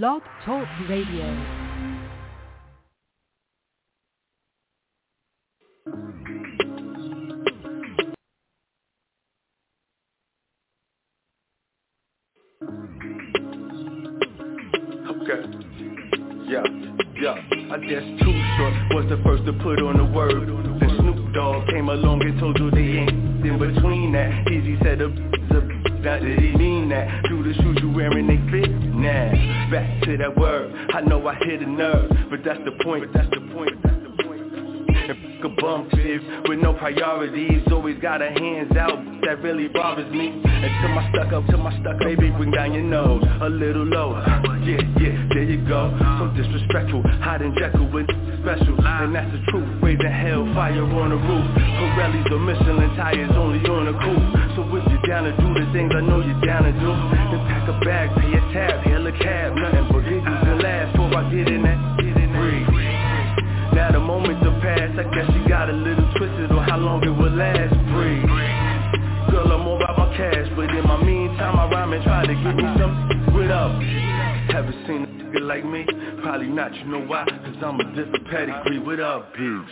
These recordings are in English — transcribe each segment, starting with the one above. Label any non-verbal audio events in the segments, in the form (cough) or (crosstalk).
Blog Talk Radio. Okay. Yeah, yeah. I guess Too Short was the first to put on the word. Then Snoop Dogg came along and told you they ain't in between that. Eazy said the now did he mean that? Do the shoes you wearing they fit? Nah. Back to that word. I know I hit a nerve, but that's the point. But that's the point. That's the point. And f- a bum fib with no priorities. Always got her hands out. That really bothers me. To my stuck up, to my stuck up, baby, bring down your nose a little lower. Yeah, yeah, there you go. So disrespectful, hot and Jekyll with special, and that's the truth. Raising hell fire on the roof. Pirellis or Michelin tires only on the coupe. So you're down to do the things I know you're down to do, then pack a bag, pay a tab, hail a cab, nothing but giggles and laughs before I get in that, breathe. Now the moments have passed, I guess you got a little twisted on how long it will last. My meantime, I rhyme and try to get me some. What up? Haven't seen a nigga like me? Probably not, you know why? Cause I'm a different pedigree. What up, bitch?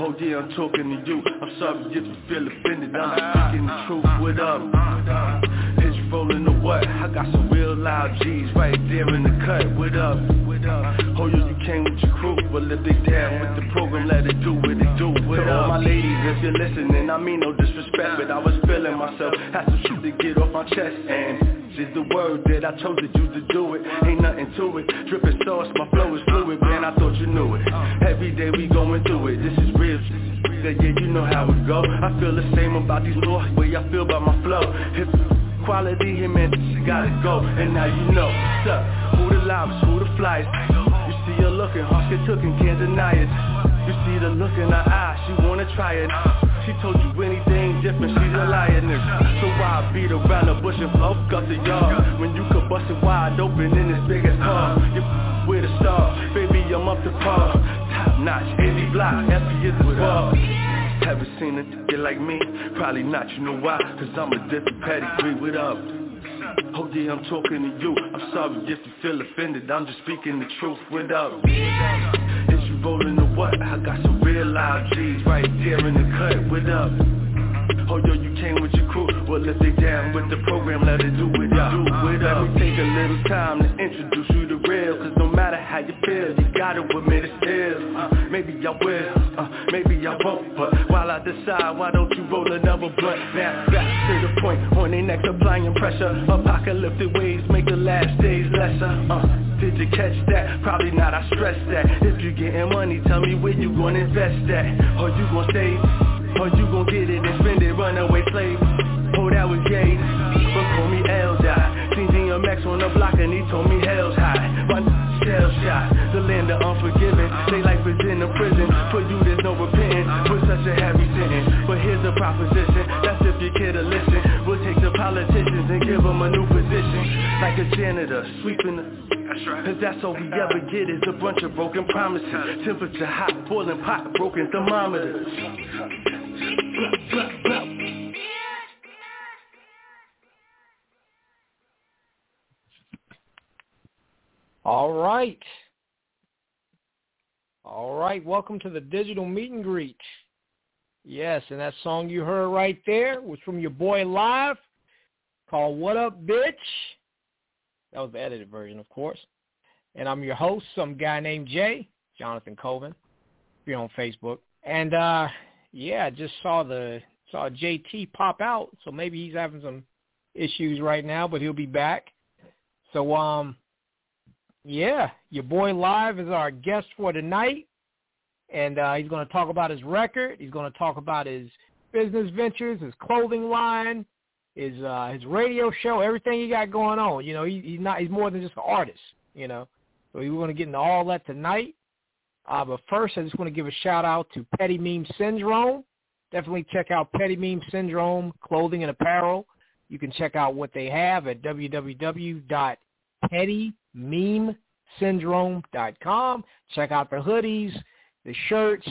Oh yeah, I'm talking to you. I'm sorry if you feel offended. I'm speaking the truth. What up? You rolling the what? I got some real loud G's right there in the cut. What up? What up? Oh yeah, you came with your crew. Well, if they down with the program, let it do what it do. What up? All my ladies, if you're listening, I mean no disrespect, but I was feeling myself. Had some shit to get off my chest and is the word that I chose to use to do it Ain't nothing to it Dripping sauce, my flow is fluid Man, I thought you knew it Every day we going through it This is real. Yeah, yeah, you know how it go I feel the same about these laws Way I feel about my flow quality, and she gotta go. And now you know up? Who the loudest, who the flyest You see her looking, heart get taken, can't deny it. You see the look in her eye She wanna try it. She told you anything different, she's a liar nigga So why beat around the bush and fuck up the yard? When you could bust it wide open in this biggest car. You with a star, baby I'm up to par. Top notch, seen like me, probably not, you know why? Cause I'm a different pedigree, what up? Oh yeah, I'm talking to you. I'm sorry if you feel offended. I'm just speaking the truth, what up? Is you rolling the what? I got some real loud G's right there in the cut, what up? Oh yo, you came with your crew. Well if they down with the program, let it do what it. Do What up? Let me take a little time to introduce you to real. Cause no matter how you feel, you gotta admit it's ill uh, Maybe I will, uh, maybe I won't But while I decide, why don't you roll another blunt? Now back to the point, on their necks applying pressure. Apocalyptic waves make the last days lesser. Uh, did you catch that? Probably not, I stress that. If you getting money, tell me where you gonna invest that Or you gonna save Or you gon' get it and spend it, runaway slave Oh, that was gay But call me L-Dot Seen DMX on the block and he told me hell's high. My shell shot The land of unforgiving With such a heavy But here's the proposition. That's if you care to listen. We'll take the politicians and give them a new position. Like a janitor sweeping the Cause that's all we ever get is a bunch of broken promises. Temperature hot, boiling pot, broken thermometers. All right. All right, welcome to the digital meet and greet. Yes, and that song you heard right there was from your boy Live called What Up Bitch. That was the edited version, of course. And I'm your host, some guy named Jay, Jonathan Coleman, if you're on Facebook. And uh yeah, I just saw the saw JT pop out, so maybe he's having some issues right now, but he'll be back. So um yeah, your boy Live is our guest for tonight. And uh, he's going to talk about his record. He's going to talk about his business ventures, his clothing line, his uh, his radio show, everything he got going on. You know, he, he's not he's more than just an artist. You know, so we're going to get into all that tonight. Uh, but first, I just want to give a shout out to Petty Meme Syndrome. Definitely check out Petty Meme Syndrome clothing and apparel. You can check out what they have at www.pettymemesyndrome.com. Check out the hoodies, the shirts,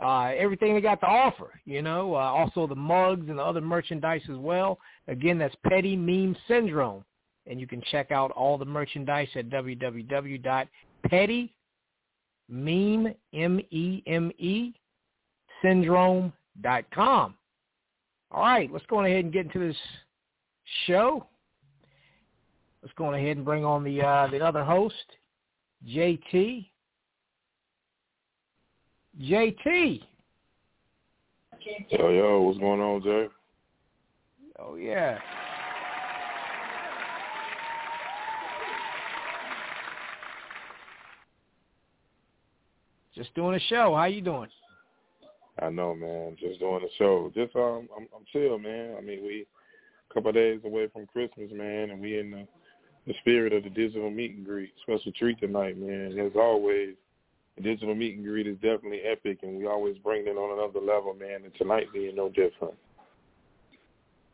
uh, everything they got to offer, you know, uh, also the mugs and the other merchandise as well. Again, that's Petty Meme Syndrome. and you can check out all the merchandise at www.petty meme M-E-M-E, syndrome.com. All right, let's go ahead and get into this show. Let's go ahead and bring on the uh, the other host, JT. JT. Yo, yo, what's going on, Jay? Oh, yeah. Just doing a show. How you doing? I know, man. Just doing a show. Just um, I'm, I'm chill, man. I mean, we a couple of days away from Christmas, man, and we in the the spirit of the digital meet and greet. Special treat tonight, man. As always, digital meet and greet is definitely epic, and we always bring it on another level, man. And tonight being no different.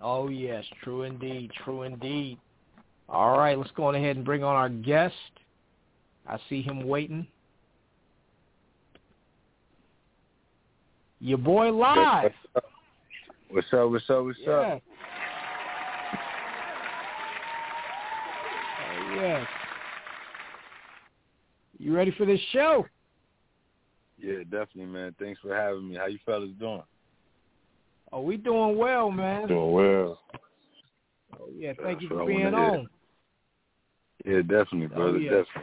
Oh yes, true indeed, true indeed. All right, let's go on ahead and bring on our guest. I see him waiting. Your boy live. What's up? What's up? What's yeah. up? Oh yes. You ready for this show? Yeah, definitely, man. Thanks for having me. How you fellas doing? Oh, we doing well, man. Doing well. Oh yeah, thank That's you for being wanna on. Yeah, definitely, oh, brother. Oh, yeah. Definitely.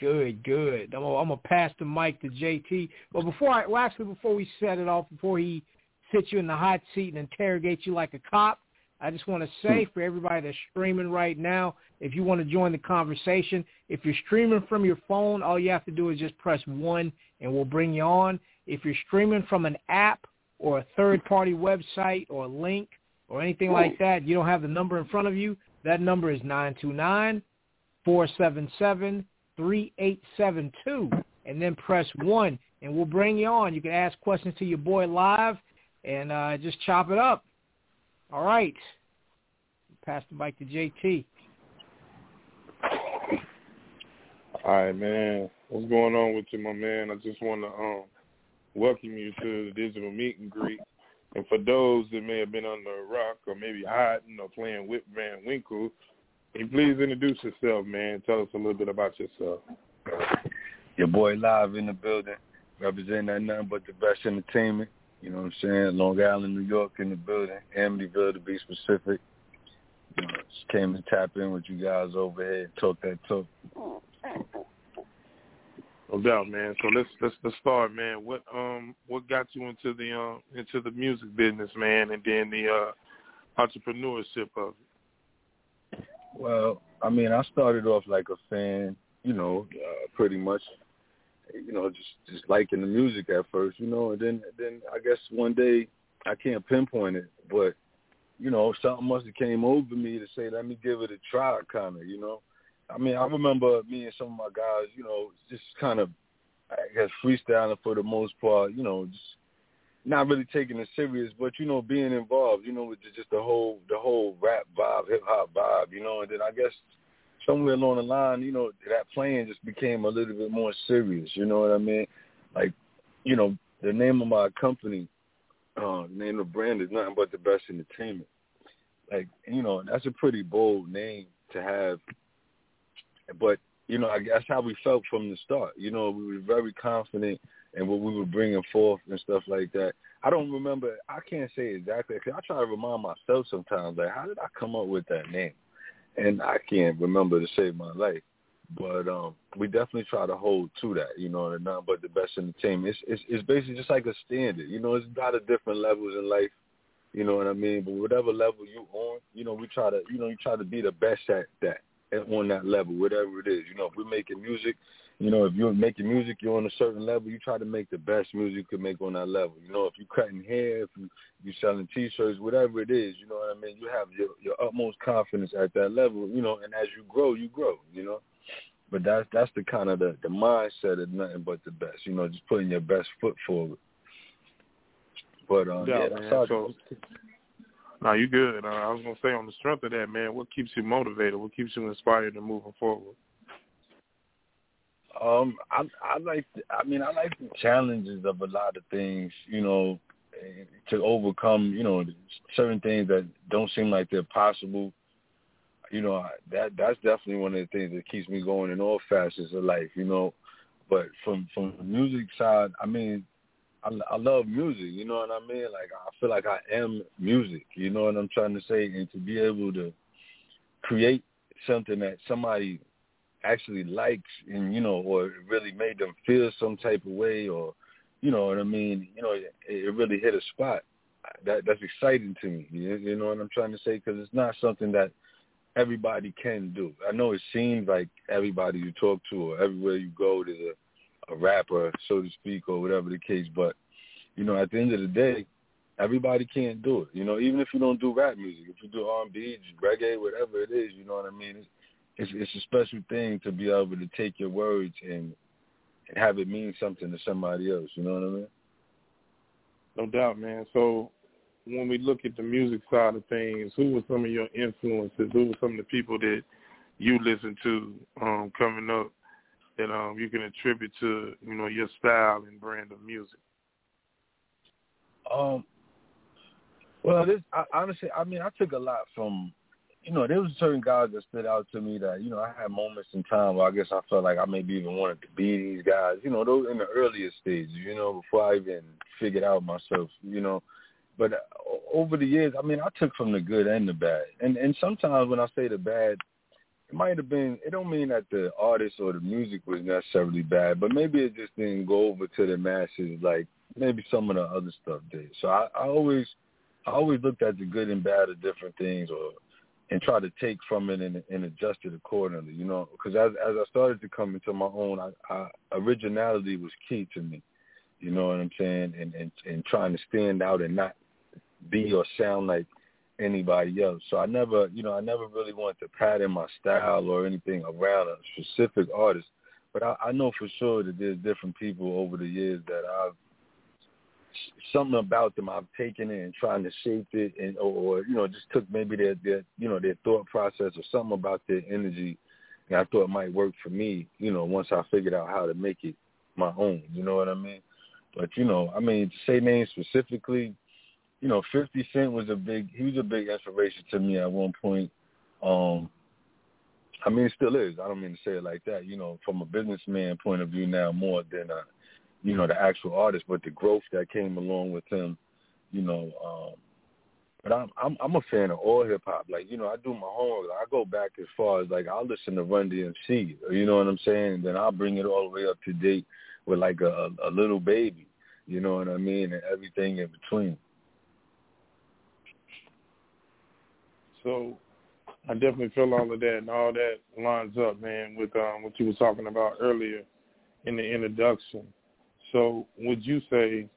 Good, good. I'm gonna, I'm gonna pass the mic to JT. But before I, well, actually, before we set it off, before he sits you in the hot seat and interrogates you like a cop, I just want to say for everybody that's streaming right now, if you want to join the conversation, if you're streaming from your phone, all you have to do is just press one, and we'll bring you on. If you're streaming from an app or a third-party website or a link or anything like that, you don't have the number in front of you. That number is nine two nine four seven seven 3872 and then press 1 and we'll bring you on. You can ask questions to your boy live and uh, just chop it up. All right. Pass the mic to JT. All right, man. What's going on with you, my man? I just want to um welcome you to the digital meet and greet. And for those that may have been under a rock or maybe hiding or playing Rip Van Winkle, can you please introduce yourself, man? Tell us a little bit about yourself. Your boy live in the building, representing that nothing but the best entertainment. You know what I'm saying? Long Island, New York in the building. Amityville to be specific. You know, just came to tap in with you guys over here and talk that talk. No doubt, man. So let's let's let's start, man. What um what got you into the um into the music business, man, and then the uh entrepreneurship of it? Well, I mean, I started off like a fan, you know, uh, pretty much, you know, just just liking the music at first, you know, and then then I guess one day I can't pinpoint it, but you know, something must have came over me to say, let me give it a try, kind of, you know. I mean, I remember me and some of my guys, you know, just kind of, I guess, freestyling for the most part, you know, just not really taking it serious, but you know, being involved, you know, with just the whole the whole rap vibe, hip hop vibe, you know, and then I guess somewhere along the line, you know, that playing just became a little bit more serious, you know what I mean? Like, you know, the name of my company, uh, name of brand is nothing but the best entertainment. Like, you know, that's a pretty bold name to have. But, you know, I guess how we felt from the start. You know, we were very confident in what we were bringing forth and stuff like that. I don't remember. I can't say exactly. Cause I try to remind myself sometimes, like, how did I come up with that name? And I can't remember to save my life. But um, we definitely try to hold to that, you know, and none but the best entertainment. It's, it's it's basically just like a standard, you know. It's a lot of different levels in life, you know what I mean. But whatever level you on, you know, we try to, you know, you try to be the best at that, at on that level, whatever it is. You know, if we're making music, you know, if you're making music, you're on a certain level. You try to make the best music you can make on that level. You know, if you're cutting hair, if you you selling T-shirts, whatever it is, you know what I mean. You have your your utmost confidence at that level. You know, and as you grow, you grow. You know, but that's that's the kind of the the mindset of nothing but the best. You know, just putting your best foot forward. But um, Yeah, yeah, man. that's how. So- No, you good. Uh, I was gonna say on the strength of that, man, what keeps you motivated? What keeps you inspired and moving forward? Um, I I like I mean I like the challenges of a lot of things, you know, to overcome, you know, certain things that don't seem like they're possible. you know that that's definitely one of the things that keeps me going in all facets of life. You know, but from from the music side, I mean, I, I love music. You know what I mean? Like I feel like I am music. You know what I'm trying to say? And to be able to create something that somebody actually likes and you know or really made them feel some type of way or you know what I mean? You know it, it really hit a spot. That that's exciting to me. You, you know what I'm trying to say? Because it's not something that everybody can do. I know it seems like everybody you talk to or everywhere you go there's a, a rapper so to speak or whatever the case but you know at the end of the day everybody can't do it. You know even if you don't do rap music if you do R&B reggae whatever it is you know what I mean? It's, it's it's a special thing to be able to take your words and and have it mean something to somebody else. You know what I mean? No doubt, man. So when we look at the music side of things, who were some of your influences? Who were some of the people that you listened to um, coming up that um, you can attribute to you know your style and brand of music? Um. Well, this I, honestly, I mean, I took a lot from you know, there was certain guys that stood out to me that, you know, I had moments in time where I guess I felt like I maybe even wanted to be these guys, you know, those in the earlier stages, you know, before I even figured out myself, you know. But uh, over the years, I mean, I took from the good and the bad. And and sometimes when I say the bad, it might have been it don't mean that the artist or the music was necessarily bad, but maybe it just didn't go over to the masses like maybe some of the other stuff did. So I, I always I always looked at the good and bad of different things or and try to take from it and, and adjust it accordingly. You know, because as as I started to come into my own, I, I, originality was key to me. You know what I'm saying? And, and and trying to stand out and not be or sound like anybody else. So I never, you know, I never really wanted to pattern my style or anything around a specific artist. But I, I know for sure that there's different people over the years that I've something about them I've taken it and trying to shape it and or, or you know just took maybe their their you know their thought process or something about their energy and I thought might work for me you know once I figured out how to make it my own you know what I mean but you know I mean to say names specifically you know 50 Cent was a big he was a big inspiration to me at one point um I mean, it still is. I don't mean to say it like that. You know, from a businessman point of view now, more than a you know, the actual artist, but the growth that came along with him, you know. Um, but I'm I'm I'm a fan of all hip hop. Like you know, I do my homework. I go back as far as like I'll listen to Run DMC. You know what I'm saying? And then I'll bring it all the way up to date with like a, a Lil Baby. You know what I mean? And everything in between. So I definitely feel all of that, and all that lines up, man, with um, what you were talking about earlier in the introduction. So would you say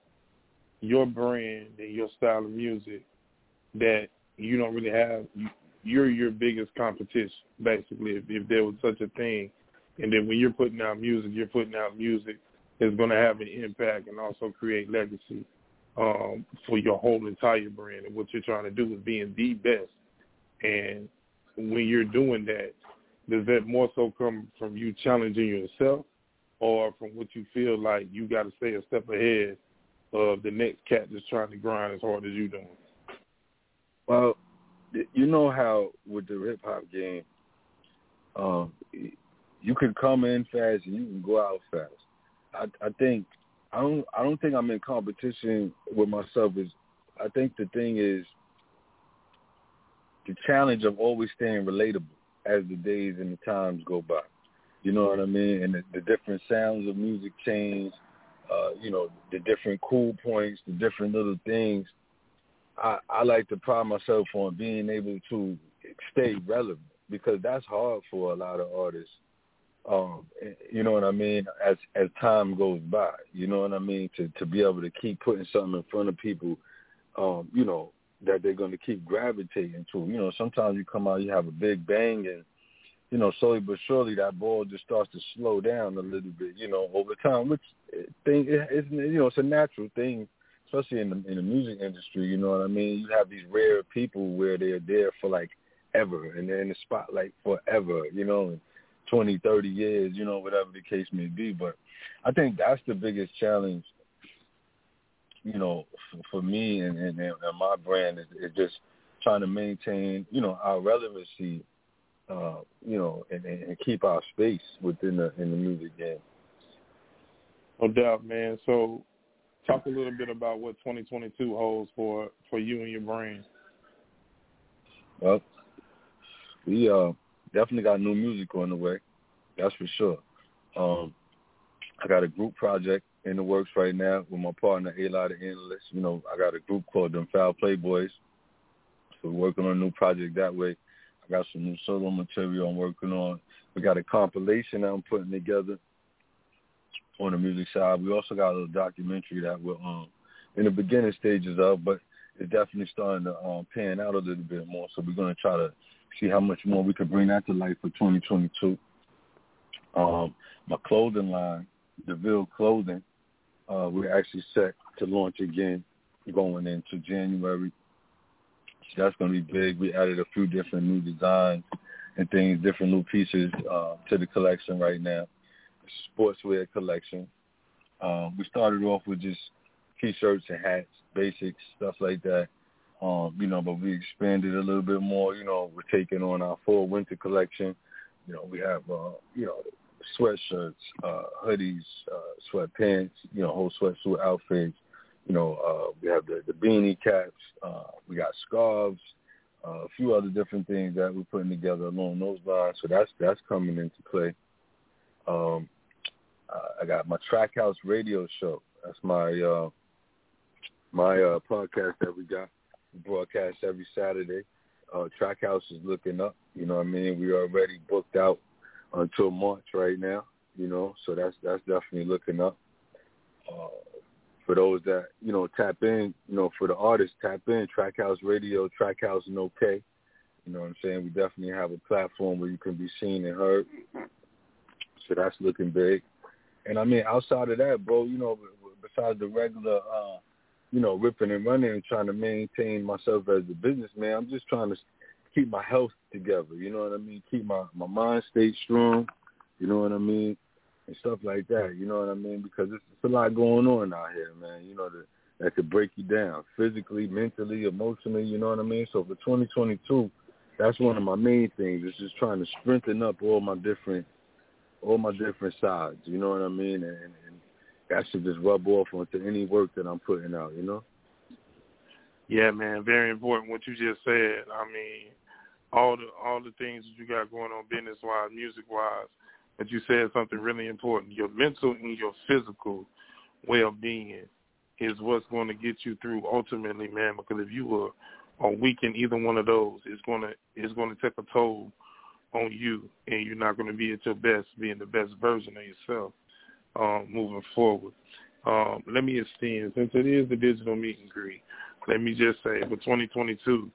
your brand and your style of music that you don't really have you're your biggest competition basically if, if there was such a thing? And then when you're putting out music you're putting out music that's going to have an impact and also create legacy um, for your whole entire brand. And what you're trying to do is being the best. And when you're doing that does that more so come from you challenging yourself or from what you feel like you got to stay a step ahead of the next cat that's trying to grind as hard as you doing? Well, you know how with the hip hop game, um, you can come in fast and you can go out fast. I, I think I don't I don't think I'm in competition with myself. Is I think the thing is the challenge of always staying relatable as the days and the times go by. You know what I mean? And the, the different sounds of music change. Uh, you know, the different cool points, the different little things. I, I like to pride myself on being able to stay relevant because that's hard for a lot of artists. Um, you know what I mean? As as time goes by, you know what I mean? To to be able to keep putting something in front of people, um, you know, that they're going to keep gravitating to. You know, sometimes you come out, you have a big bang, and you know, slowly but surely that ball just starts to slow down a little bit, you know, over time, which eh, thing is, you know, it's a natural thing, especially in the in the music industry. You know what I mean? You have these rare people where they're there for like ever, and they're in the spotlight forever. You know, and twenty, thirty years, you know, whatever the case may be. But I think that's the biggest challenge, you know, for, for me and, and, and my brand is, is just trying to maintain, you know, our relevancy uh, you know, and, and keep our space within the in the music game. No doubt, man. So, talk a little bit about what 2022 holds for for you and your brand. Well, we uh definitely got new music on the way. That's for sure. Um, I got a group project in the works right now with my partner A Lot of Analysts. You know, I got a group called Them Foul Playboys. So we're working on a new project that way. I got some new solo material I'm working on. We got a compilation I'm putting together on the music side. We also got a little documentary that we're um in the beginning stages of, but it's definitely starting to um, pan out a little bit more. So we're going to try to see how much more we could bring that to life for 2022. Um, my clothing line, DeVille Clothing, uh, we're actually set to launch again going into January. That's going to be big. We added a few different new designs and things, different new pieces uh, to the collection right now. Sportswear collection. Um, we started off with just t-shirts and hats, basics, stuff like that. Um, you know, but we expanded a little bit more. You know, we're taking on our fall winter collection. You know, we have uh, you know sweatshirts, uh, hoodies, uh, sweatpants, you know, whole sweatsuit outfits. You know, uh, we have the, the beanie caps. Uh, we got scarves, uh, a few other different things that we're putting together along those lines. So that's that's coming into play. Um, I got my Trackhouse radio show. That's my uh, my uh, podcast that we got. We broadcast every Saturday. Uh, Trackhouse is looking up. You know what I mean? We are already booked out until March right now. You know, so that's that's definitely looking up. Uh, for those that you know tap in, you know, for the artists tap in Trackhouse Radio, Trackhouse and OK. You know what I'm saying? We definitely have a platform where you can be seen and heard. So that's looking big. And I mean, outside of that, bro, you know, besides the regular, uh, you know, ripping and running and trying to maintain myself as a businessman, I'm just trying to keep my health together. You know what I mean? Keep my my mind state strong. You know what I mean? And stuff like that. You know what I mean? Because it's, it's a lot going on out here, man. You know that that could break you down physically, mentally, emotionally. You know what I mean? So for 2022, that's one of my main things. Is just trying to strengthen up all my different all my different sides. You know what I mean? And, and that should just rub off onto any work that I'm putting out. You know? Yeah, man. Very important what you just said. I mean, all the all the things that you got going on business wise, music wise, but you said something really important. Your mental and your physical well being is what's going to get you through ultimately, man. Because if you were are weak in either one of those, it's gonna it's gonna take a toll on you, and you're not going to be at your best, being the best version of yourself um, moving forward. Um, let me extend, since it is the digital meet and greet, let me just say for 2022,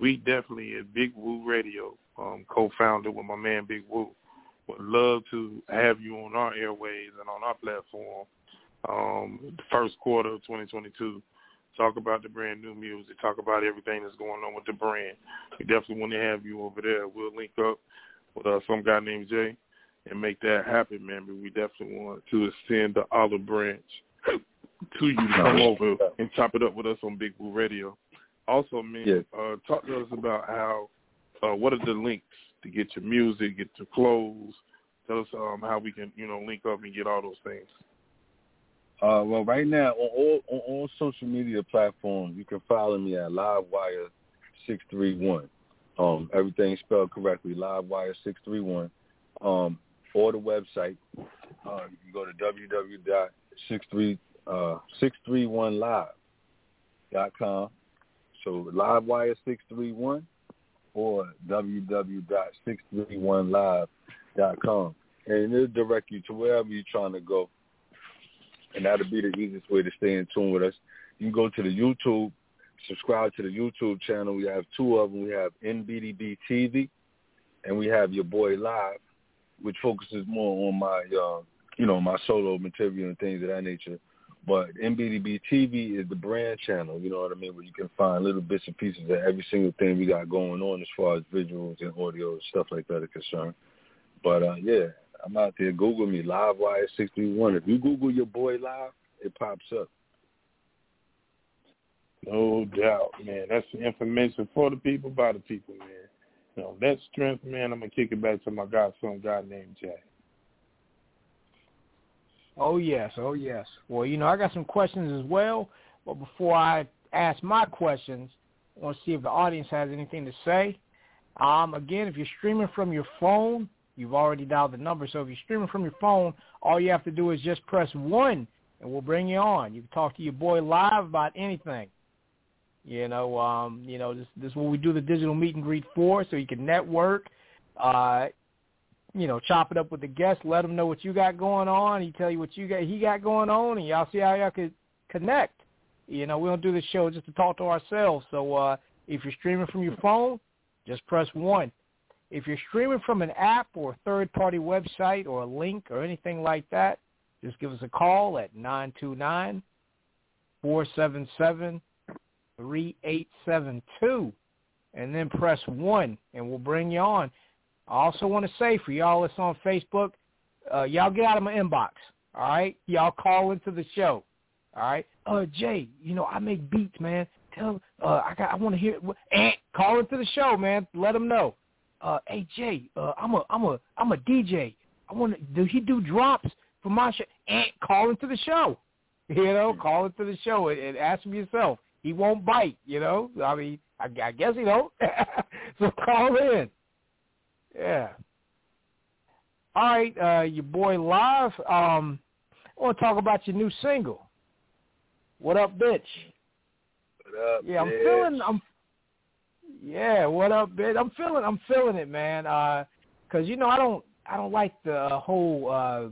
we definitely at Big Woo Radio, um, co-founded with my man Big Woo, would love to have you on our airways and on our platform um, the first quarter of 2022. Talk about the brand new music. Talk about everything that's going on with the brand. We definitely want to have you over there. We'll link up with uh, some guy named Jay and make that happen, man. But we definitely want to extend the olive branch to you to come over and chop it up with us on Big Blue Radio. Also, man, yes. uh, talk to us about how, uh, what are the links to get your music, get your clothes. Tell us um, how we can, you know, link up and get all those things. Uh, well, right now on all on all social media platforms, you can follow me at LiveWire six three one. Um, everything spelled correctly, LiveWire six three one. Um, or the website, uh, you can go to www.63 uh, 631live.com. So LiveWire six three one or www.631live.com, and it'll direct you to wherever you're trying to go and that'll be the easiest way to stay in tune with us. You can go to the YouTube, subscribe to the YouTube channel. We have two of them. We have NBDB TV, and we have Your Boy Live, which focuses more on my, uh, you know, my solo material and things of that nature. But NBDB TV is the brand channel, you know what I mean, where you can find little bits and pieces of every single thing we got going on as far as visuals and audio and stuff like that are concerned. But uh, yeah, I'm out there. Google me, LiveWire631. If you Google your boy live, it pops up. No doubt, man. That's the information for the people, by the people, man. You know, that strength, man, I'm gonna kick it back to my godson, guy named Jay. Oh yes, oh yes. Well, you know, I got some questions as well, but before I ask my questions, I want to see if the audience has anything to say. Um, again, if you're streaming from your phone, you've already dialed the number. So if you're streaming from your phone, all you have to do is just press one, and we'll bring you on. You can talk to your boy live about anything. You know, um, you know, this this is what we do the digital meet and greet for, so you can network. Uh, you know, chop it up with the guests, let them know what you got going on. He tell you what you got, he got going on, and y'all see how y'all could connect. You know, we don't do this show just to talk to ourselves. So uh, if you're streaming from your phone, just press one. If you're streaming from an app or a third-party website or a link or anything like that, just give us a call at nine two nine four seven seven three eight seven two, and then press one, and we'll bring you on. I also want to say for y'all that's on Facebook, uh, y'all get out of my inbox. All right, y'all call into the show. All right, uh, Jay, you know I make beats, man. Tell uh, I got I want to hear. And call into the show, man. Let them know. Uh, hey Jay, uh, I'm a I'm a I'm a DJ. I want to. Do he do drops for my show? And call into the show. (laughs) You know, call into the show and, and ask him yourself. He won't bite. You know, I mean, I, I guess he don't. (laughs) so call in. Yeah. All right, uh, your boy live. Um, I want to talk about your new single. What up, bitch? What up? Yeah, I'm bitch? feeling. I'm. Yeah, what up, bitch? I'm feeling. I'm feeling it, man. Uh 'cause you know I don't. I don't like the uh, whole uh,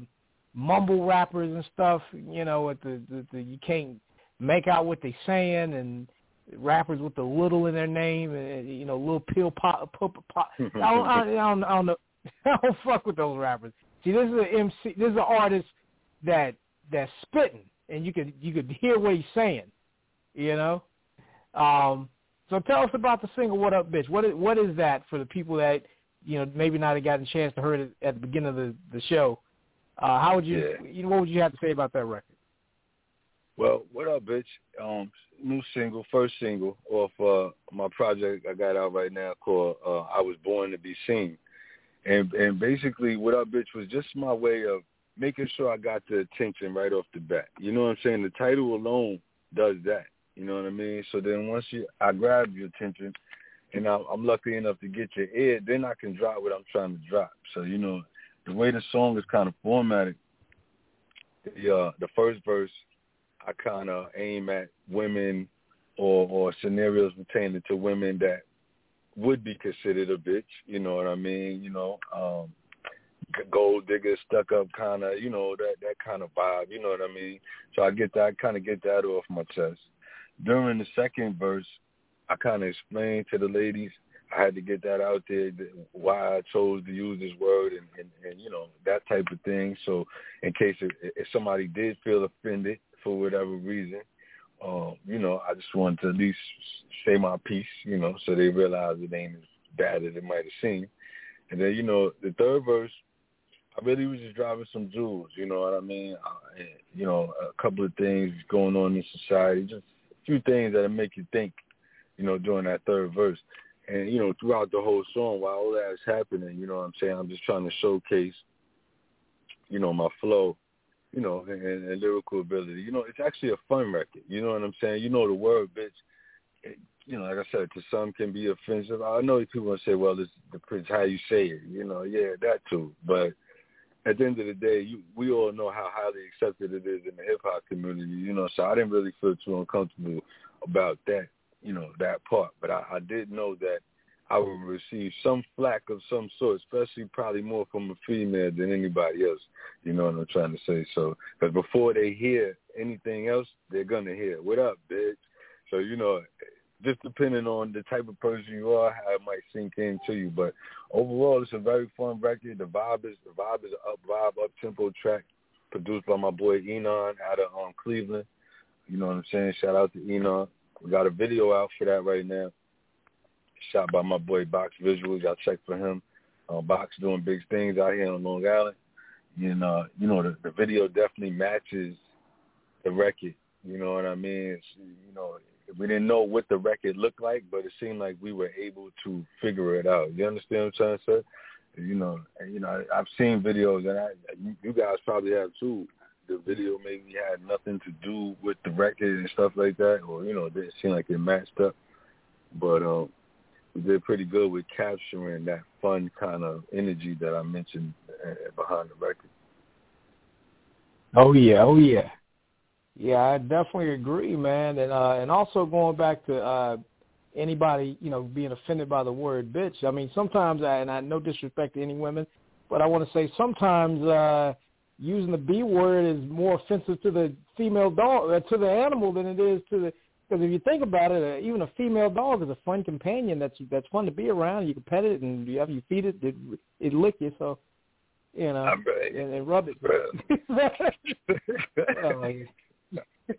mumble rappers and stuff. You know, with the, the, the you can't make out what they're saying and rappers with the little in their name and you know little pill pop pop pop. (laughs) I don't, I, I don't, I don't know. (laughs) I don't fuck with those rappers. See, this is an MC. This is an artist that that's spitting, and you could you could hear what he's saying. You know. Um, so tell us about the single "What Up, Bitch." What is what is that for the people that you know maybe not have gotten a chance to hear it at the beginning of the the show? Uh, how would you Yeah. you know what would you have to say about that record? Well, what up, bitch? Um, new single, first single off uh my project I got out right now called uh I Was Born to Be Seen. And and basically what up bitch was just my way of making sure I got the attention right off the bat. You know what I'm saying? The title alone does that. You know what I mean? So then once you I grab your attention and I'm, I'm lucky enough to get your ear, then I can drop what I'm trying to drop. So, you know, the way the song is kind of formatted, the uh the first verse I kind of aim at women or or scenarios pertaining to women that would be considered a bitch. You know what I mean? You know, um, gold digger, stuck up kind of, you know, that that kind of vibe. You know what I mean? So I get that, kind of get that off my chest. During the second verse, I kind of explained to the ladies. I had to get that out there, why I chose to use this word and, and, and you know, that type of thing. So in case if, if somebody did feel offended for whatever reason, um, you know, I just wanted to at least say my piece, you know, so they realize it ain't as bad as it might have seemed. And then, you know, the third verse, I really was just driving some jewels, you know what I mean? Uh, and, you know, a couple of things going on in society, just a few things that'll make you think, you know, during that third verse. And, you know, throughout the whole song, while all that is happening, you know what I'm saying? I'm just trying to showcase, you know, my flow you know, and, and lyrical ability. You know, it's actually a fun record. You know what I'm saying? You know the word, bitch. It, you know, like I said, to some can be offensive. I know people gonna say, "Well, it's depends how you say it." You know, yeah, that too. But at the end of the day, you, we all know how highly accepted it is in the hip hop community. You know, so I didn't really feel too uncomfortable about that. You know, that part. But I, I did know that I would receive some flack of some sort, especially probably more from a female than anybody else. You know what I'm trying to say? So, because before they hear anything else, they're gonna hear "What up, bitch." So you know, just depending on the type of person you are, how it might sink into you. But overall, it's a very fun record. The vibe is the vibe is a up vibe, up tempo track, produced by my boy Enon out of um, Cleveland. You know what I'm saying? Shout out to Enon. We got a video out for that right now shot by my boy Box Visuals. Y'all check for him. Uh, Box doing big things out here on Long Island. And, uh, you know, the, the video definitely matches the record. You know what I mean? It's, you know, we didn't know what the record looked like, but it seemed like we were able to figure it out. You understand what I'm trying to say? You know, you know, I've seen videos, and I, you guys probably have too. The video maybe had nothing to do with the record and stuff like that, or you know, it didn't seem like it matched up. But um, we did pretty good with capturing that fun kind of energy that I mentioned uh, behind the record. Oh yeah, oh yeah. Yeah, I definitely agree, man. And uh and also going back to uh anybody, you know, being offended by the word bitch. I mean, sometimes I and I no disrespect to any women, but I want to say sometimes uh using the B word is more offensive to the female dog uh, to the animal than it is to the because if you think about it, uh, even a female dog is a fun companion. That's that's fun to be around. You can pet it and you have you feed it, it it lick you. So you know, right. and, and rub it. (laughs) well,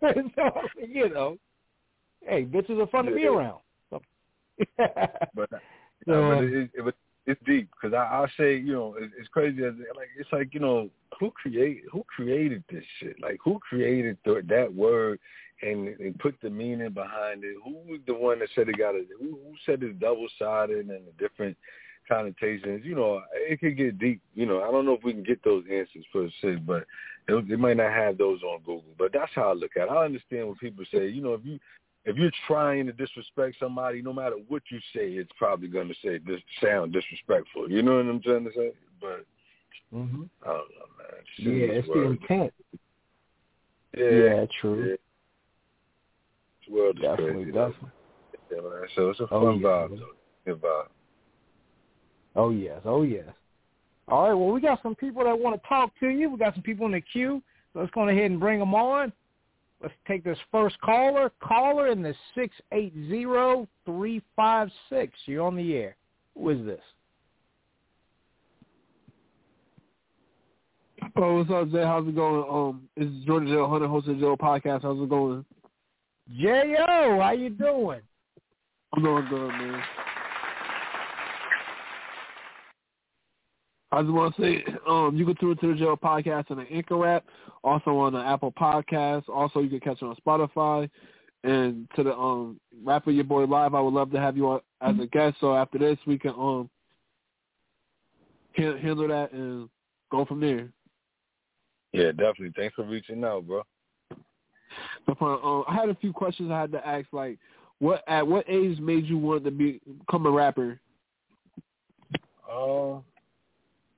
(laughs) so, (laughs) you know, hey, bitches are fun to be around. So. but so, uh, it, it, it's deep because I, I'll say, you know, it, it's crazy. As, like it's like you know, who create who created this shit? Like who created the, that word and, and put the meaning behind it? Who was the one that said it got a? Who, who said it's double sided and the different connotations. You know, it could get deep. You know, I don't know if we can get those answers per se, but it, it might not have those on Google. But that's how I look at it. I understand when people say, you know, if you if you're trying to disrespect somebody, no matter what you say, it's probably going to say this sound disrespectful. You know what I'm trying to say? But mm-hmm. I don't know, man. yeah, it's the intent. Yeah, yeah true. Yeah. This world is definitely, crazy. Definitely. Yeah, man. So it's a oh, fun yeah, vibe, though. Good vibe. Oh yes, oh yes. All right, well we got some people that want to talk to you. We got some people in the queue. So let's go ahead and bring them on. Let's take this first caller. Caller in the six eight zero three five six. You're on the air. Who is this? Oh, what's up, Jay? How's it going? Um, it's Jordan Joe Hunter, host of the Joe Podcast. How's it going? J.O., how you doing? I'm doing good, man. I just want to say, um, you can tune into the Joe Podcast on the Anchor app, also on the Apple Podcast. Also, you can catch it on Spotify. And to the um, Rap with Your Boy Live, I would love to have you on as a guest. So after this, we can um handle that and go from there. Yeah, definitely. Thanks for reaching out, bro. Problem. Um, I had a few questions I had to ask. Like, what at what age made you want to be, become a rapper? Uh,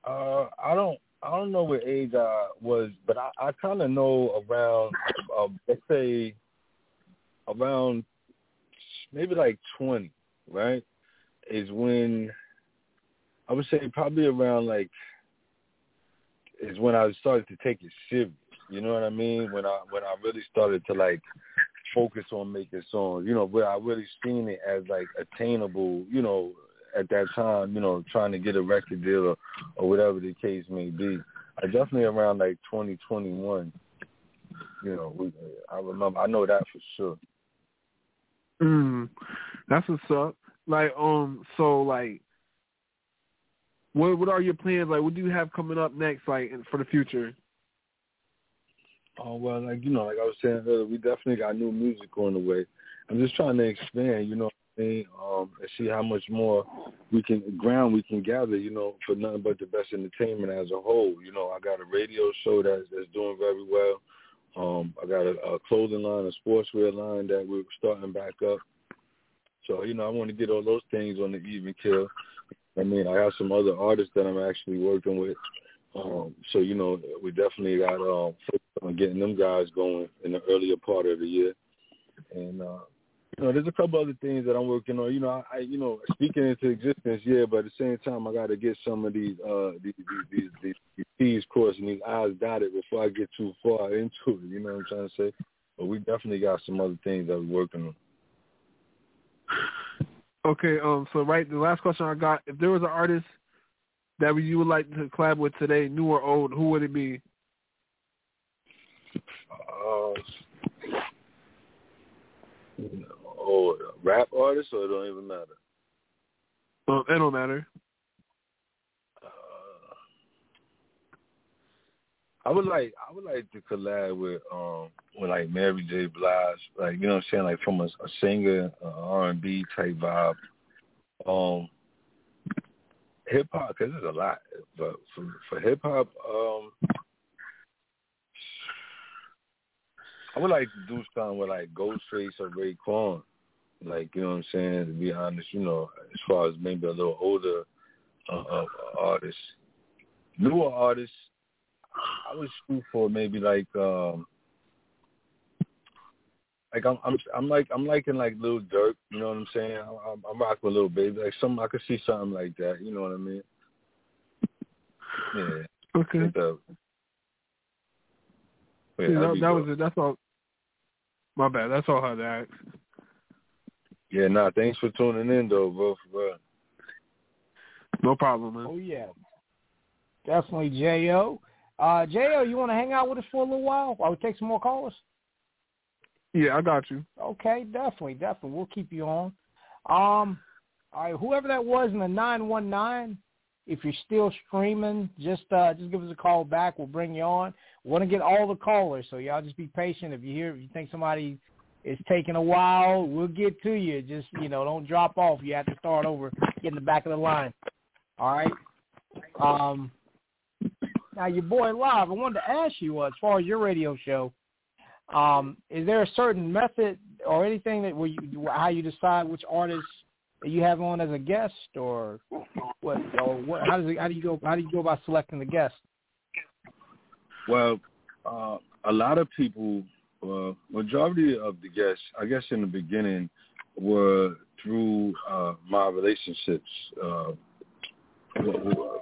uh, I don't, I don't know what age I was, but I, I kind of know around, uh, let's say, around maybe like twenty, right? Is when I would say probably around like is when I started to take it serious. You know what I mean? When I when I really started to like focus on making songs. You know, where I really seen it as like attainable. You know, at that time. You know, trying to get a record deal or, or whatever the case may be. I definitely around like twenty twenty one. You know, we, I remember. I know that for sure. Mm, that's what's up. Like, um, so like, what what are your plans? Like, what do you have coming up next? Like, for the future? Oh well, like you know, like I was saying earlier, we definitely got new music on the way. I'm just trying to expand, you know, what I mean, um, and see how much more we can ground we can gather, you know, for nothing but the best entertainment as a whole. You know, I got a radio show that's that's doing very well. Um, I got a, a clothing line, a sportswear line that we're starting back up. So, you know, I want to get all those things on the even kill. I mean, I have some other artists that I'm actually working with. Um, so, you know, we definitely got um, on getting them guys going in the earlier part of the year. And, uh, you know, there's a couple other things that I'm working on. You know, I, you know, speaking into existence, yeah, but at the same time, I got to get some of these, uh, these, these, these, these T's crossed and these I's dotted before I get too far into it. You know what I'm trying to say? But we definitely got some other things that we're working on. Okay, um, so right, the last question I got: If there was an artist that you would like to collab with today, new or old, who would it be? Uh, oh, rap artist, or it don't even matter. Um, it don't matter. Uh, I would like I would like to collab with um with like Mary J. Blige, like you know what I'm saying, like from a, a singer, R and B type vibe. Um, hip hop because there's a lot, but for for hip hop, um, I would like to do something with like Ghostface or Raekwon. Like you know what I'm saying. To be honest, you know, as far as maybe a little older uh, uh, artists, newer artists, I would shoot for maybe like um like I'm I'm I'm like I'm liking like Lil Durk, you know what I'm saying? I'm, I'm rocking with Lil Baby, like some I could see something like that, you know what I mean? Yeah. Okay. yeah, yeah that, that was it. That's all. My bad. That's all I had to ask. Yeah, nah. Thanks for tuning in, though, bro. bro. No problem, man. Oh yeah, definitely, Jo. Uh, Jo, you want to hang out with us for a little while while we take some more callers? Yeah, I got you. Okay, definitely, definitely. We'll keep you on. Um, all right, whoever that was in the nine one nine, if you're still streaming, just uh, just give us a call back. We'll bring you on. Want to get all the callers, so y'all just be patient. If you hear, if you think somebody is taking a while, we'll get to you. Just you know, don't drop off. You have to start over, get in the back of the line. All right. Um, now, your boy Live, I wanted to ask you, uh, as far as your radio show, um, is there a certain method or anything that where you, how you decide which artists you have on as a guest, or what? Or what? How does it, how do you go? How do you go about selecting the guest? Well, uh, a lot of people, uh, majority of the guests, I guess in the beginning, were through uh, my relationships. Uh,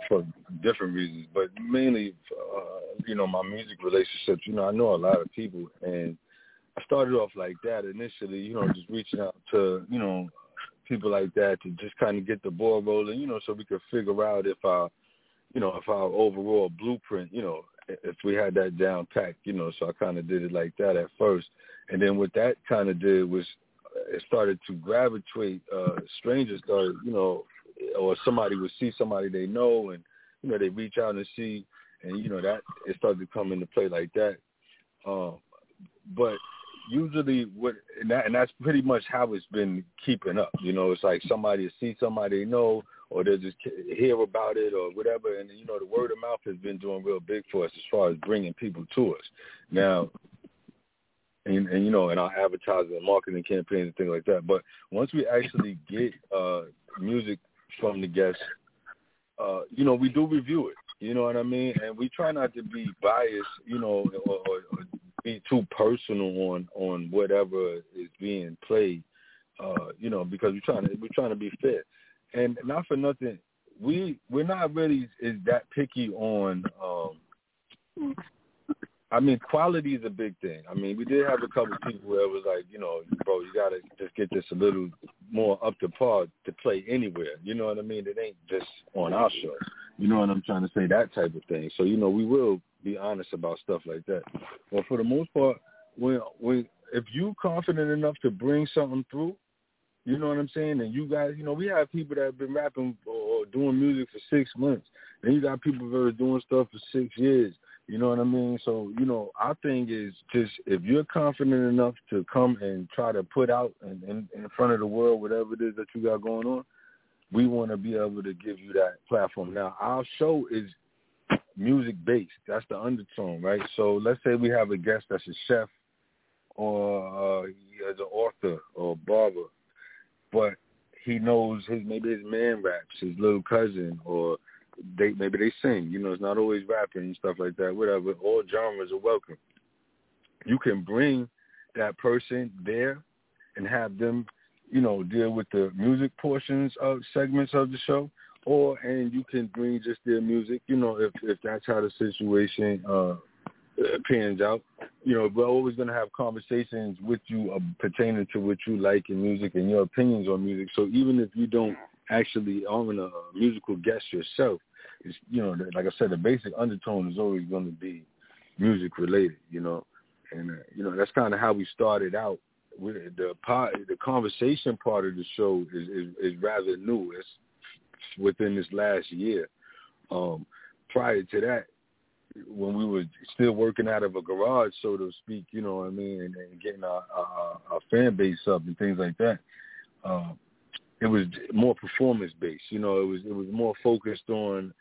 for different reasons, but mainly, uh, you know, my music relationships. You know, I know a lot of people, and I started off like that initially. You know, just reaching out to you know people like that to just kind of get the ball rolling. You know, so we could figure out if our, you know, if our overall blueprint, you know, if we had that down packed. You know, so I kind of did it like that at first, and then what that kind of did was it started to gravitate. Uh, strangers started, you know, or somebody would see somebody they know and you know they reach out and see and you know that it started to come into play like that. Um but usually what and, that, and that's pretty much how it's been keeping up you know. It's like somebody see somebody they know or they just hear about it or whatever and you know the word of mouth has been doing real big for us as far as bringing people to us. Now and, and you know, in our advertising and marketing campaigns and things like that. But once we actually get uh music from the guests, uh, you know, we do review it. You know what I mean? And we try not to be biased, you know, or, or, or be too personal on on whatever is being played. Uh, you know, because we're trying to we're trying to be fair, and not for nothing, we we're not really is that picky on um I mean, quality is a big thing. I mean, we did have a couple people where it was like, you know, bro, you gotta just get this a little more up to par to play anywhere. You know what I mean? It ain't just on our show. You know what I'm trying to say? That type of thing. So you know, we will be honest about stuff like that. But for the most part, when when if you confident enough to bring something through, you know what I'm saying? And you guys, you know, we have people that have been rapping or doing music for six months. Then you got people that are doing stuff for six years. You know what I mean? So, you know, our thing is just if you're confident enough to come and try to put out in, in, front of the world whatever it is that you got going on, we want to be able to give you that platform. Now, our show is music based. That's the undertone, right? So let's say we have a guest that's a chef or uh, he an author or barber, but he knows his maybe his man raps, his little cousin or they maybe they sing. You know, it's not always rapping and stuff like that. Whatever. All genres are welcome. You can bring that person there and have them, you know, deal with the music portions of segments of the show, or and you can bring just their music. You know, if if that's how the situation uh pans out. You know, we're always to have conversations with you uh, pertaining to what you like in music and your opinions on music. So even if you don't actually own a musical guest yourself, it's you know like I said, the basic undertone is always going to be music related. You know, and uh, you know that's kind of how we started out. With the part, the conversation part of the show is, is is rather new. It's within this last year. Um, prior to that, when we were still working out of a garage, so to speak, you know what I mean, and, and getting our, our, our fan base up and things like that. Uh, it was more performance based, you know. It was it was more focused on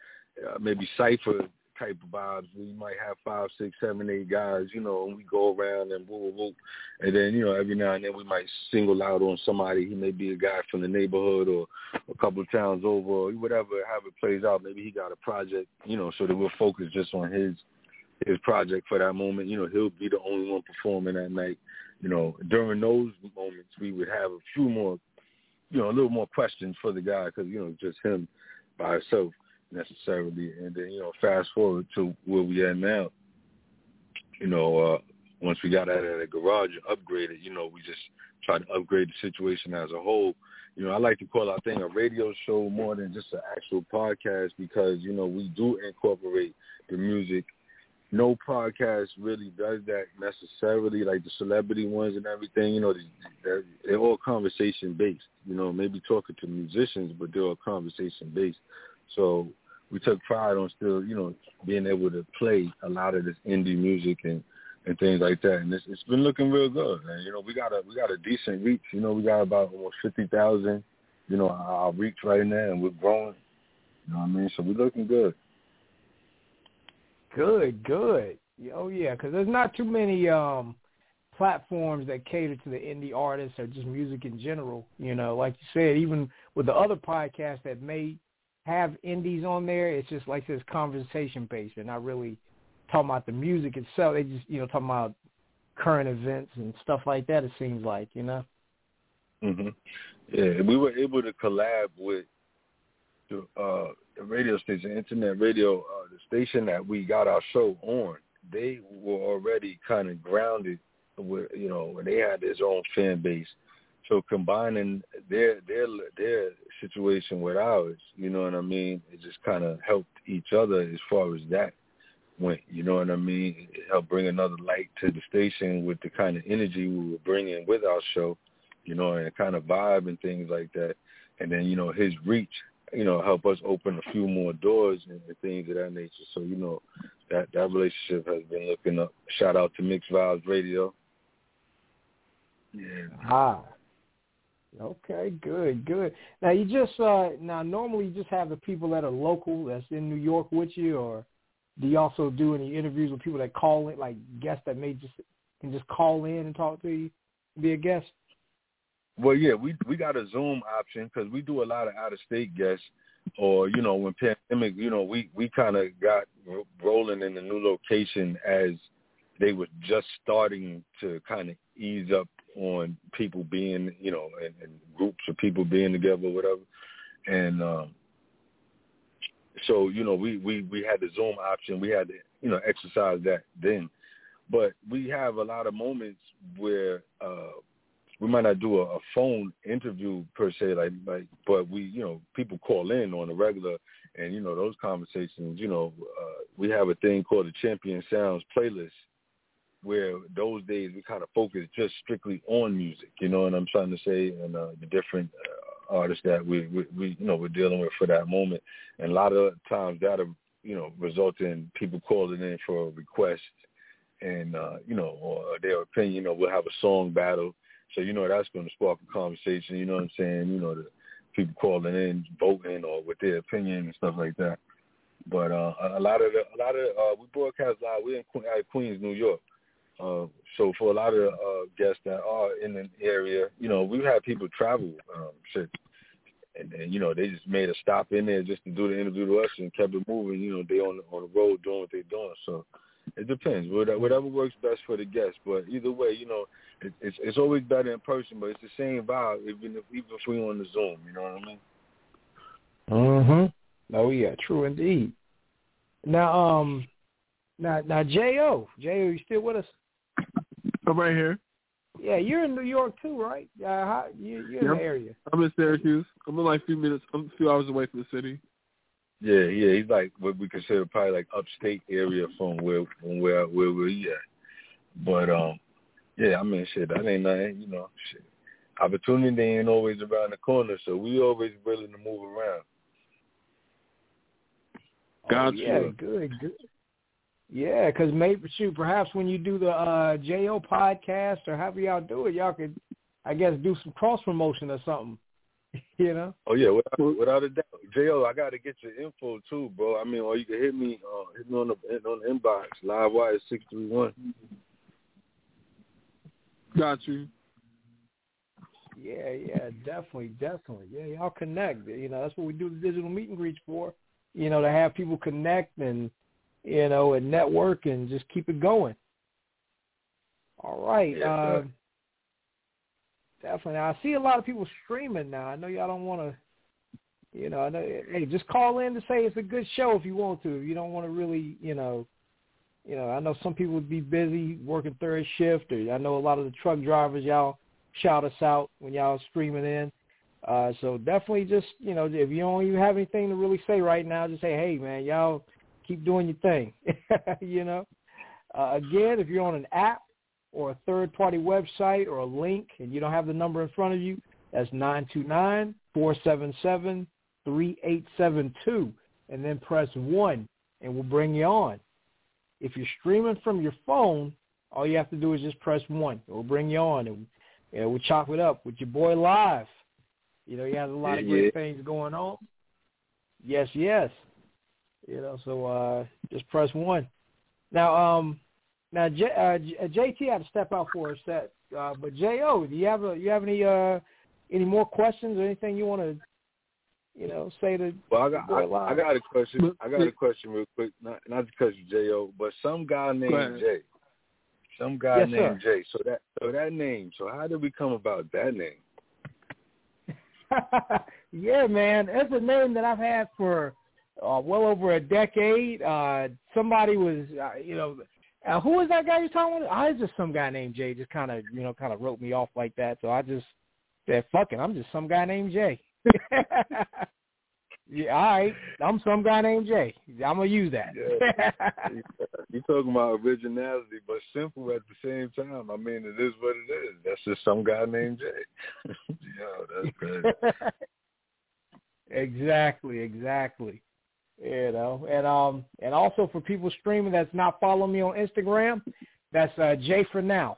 uh, maybe cipher type of vibes. We might have five, six, seven, eight guys, you know, and we go around and whoop, whoop, and then you know every now and then we might single out on somebody. He may be a guy from the neighborhood or a couple of towns over, or whatever. How it plays out, maybe he got a project, you know, so that we'll focus just on his his project for that moment. You know, he'll be the only one performing that night. You know, during those moments, we would have a few more, you know, a little more questions for the guy because you know just him by himself necessarily. And then, you know, fast forward to where we are now, you know, uh, once we got out of the garage and upgraded, you know, we just tried to upgrade the situation as a whole. You know, I like to call our thing a radio show more than just an actual podcast because, you know, we do incorporate the music. No podcast really does that necessarily, like the celebrity ones and everything. You know, they're, they're all conversation based. You know, maybe talking to musicians, but they're all conversation based. So we took pride on still, you know, being able to play a lot of this indie music and and things like that. And it's, it's been looking real good. And you know, we got a we got a decent reach. You know, we got about almost fifty thousand. You know, our reach right now, and we're growing. You know what I mean? So we're looking good. Good, good. Oh yeah, because there's not too many um platforms that cater to the indie artists or just music in general. You know, like you said, even with the other podcasts that may have indies on there. It's just like this conversation based. They're not really talking about the music itself. They just you know talking about current events and stuff like that. It seems like you know. Mhm. Yeah, we were able to collab with the, uh, the radio station, internet radio, uh, the station that we got our show on. They were already kind of grounded with you know and they had their own fan base so combining their their their situation with ours, you know what I mean, it just kind of helped each other as far as that went. You know what I mean? It helped bring another light to the station with the kind of energy we were bringing with our show, you know, and kind of vibe and things like that. And then you know his reach, you know, help us open a few more doors and, and things of that nature. So you know that that relationship has been looking up. Shout out to Mixed Vibes Radio. Yeah. Ah, Okay, good, good. Now you just uh now normally you just have the people that are local that's in New York with you, or do you also do any interviews with people that call in, like guests that may just can just call in and talk to you, be a guest? Well, yeah, we we got a Zoom option because we do a lot of out of state guests, or you know when pandemic, you know we we kind of got rolling in the new location as they were just starting to kind of ease up on people being, you know, and, and groups of people being together, or whatever. And um, so, you know, we we we had the Zoom option. We had to, you know, exercise that then. But we have a lot of moments where uh, we might not do a, a phone interview per se, like like, but we, you know, people call in on a regular, and you know, those conversations. You know, uh, we have a thing called the Champion Sounds playlist where those days we kind of focus just strictly on music, you know what I'm trying to say, and uh, the different uh, artists that we, we, we, you know, we're dealing with for that moment. And a lot of times that'll, you know, result in people calling in for a request and, uh, you know, or their opinion, know, we'll have a song battle. So, you know, that's going to spark a conversation, you know what I'm saying? You know, the people calling in, voting or with their opinion and stuff like that. But uh, a lot of the, a lot of uh, we broadcast live. We're in Queens, New York, uh, so for a lot of uh, guests that are in the area, you know, we've had people travel, um, shit, and, and you know they just made a stop in there just to do the interview to us and kept it moving. You know, they on on the road doing what they're doing. So it depends. Whatever works best for the guests. But either way, you know, it, it's it's always better in person. But it's the same vibe even if even if we on the Zoom. You know what I mean? Mhm. Oh yeah, true indeed. Now, um, now, now, Jo, Jo, you still with us? I'm right here. Yeah, you're in New York too, right? Uh, how, you, you're in the area. I'm in Syracuse. I'm in like a few minutes. I'm a few hours away from the city. Yeah, yeah, he's like what we consider probably like upstate area from where from where where we're at. But um, yeah, I mean, shit, that ain't nothing, you know. Shit, opportunity ain't always around the corner, so we always willing to move around. Gotcha. Oh, yeah, good, good. Yeah, because maybe shoot, perhaps when you do the uh Jo podcast or however y'all do it, y'all could, I guess, do some cross promotion or something. (laughs) you know? Oh yeah, without, without a doubt. Jo, I got to get your info too, bro. I mean, or you can hit me, uh, hit me on the on the inbox, live wire six three one. Got you. Yeah, yeah, definitely, definitely. Yeah, y'all connect. You know, that's what we do the digital meet and greets for. You know, to have people connect and you know and network and just keep it going. All right. Yeah, uh, definitely. Now, I see a lot of people streaming now. I know y'all don't want to. You know, know, hey, just call in to say it's a good show if you want to. If you don't want to really, you know, you know, I know some people would be busy working third shift, or I know a lot of the truck drivers, y'all shout us out when y'all streaming in. Uh, so definitely just, you know, if you don't even have anything to really say right now, just say, hey, man, y'all keep doing your thing, (laughs) you know. Uh, again, if you're on an app or a third-party website or a link and you don't have the number in front of you, that's nine two nine four seven seven three eight seven two, and then press 1, and we'll bring you on. If you're streaming from your phone, all you have to do is just press 1. We'll bring you on, and you know, we'll chop it up with your boy live. You know, he has a lot of great Yeah. things going on. Yes, yes. You know, so uh just press 1. Now, um, now J, uh, J- uh, JT had to step out for a set, uh, but Jo, do you have a you have any uh any more questions or anything you want to you know say to Well, I got I. I got a question. I got a question real quick. Not not to cut you, Jo, but some guy named. Jay. Some guy Yes, named Jay. So that so that name. So how did we come about that name? (laughs) yeah, man, it's a name that I've had for uh, well over a decade. Uh, somebody was, uh, you know, uh, who was that guy you're talking about? I was just some guy named Jay. Just kind of, you know, kind of wrote me off like that. So I just said, "Fuck it, I'm just some guy named Jay." (laughs) yeah, all right, I'm some guy named Jay. I'm gonna use that. You're talking about originality, but simple at the same time. I mean, it is what it is. That's just some guy named Jay. (laughs) Yo, that's crazy. (laughs) exactly, exactly. You know, and um, and also for people streaming that's not following me on Instagram, that's uh, J for now.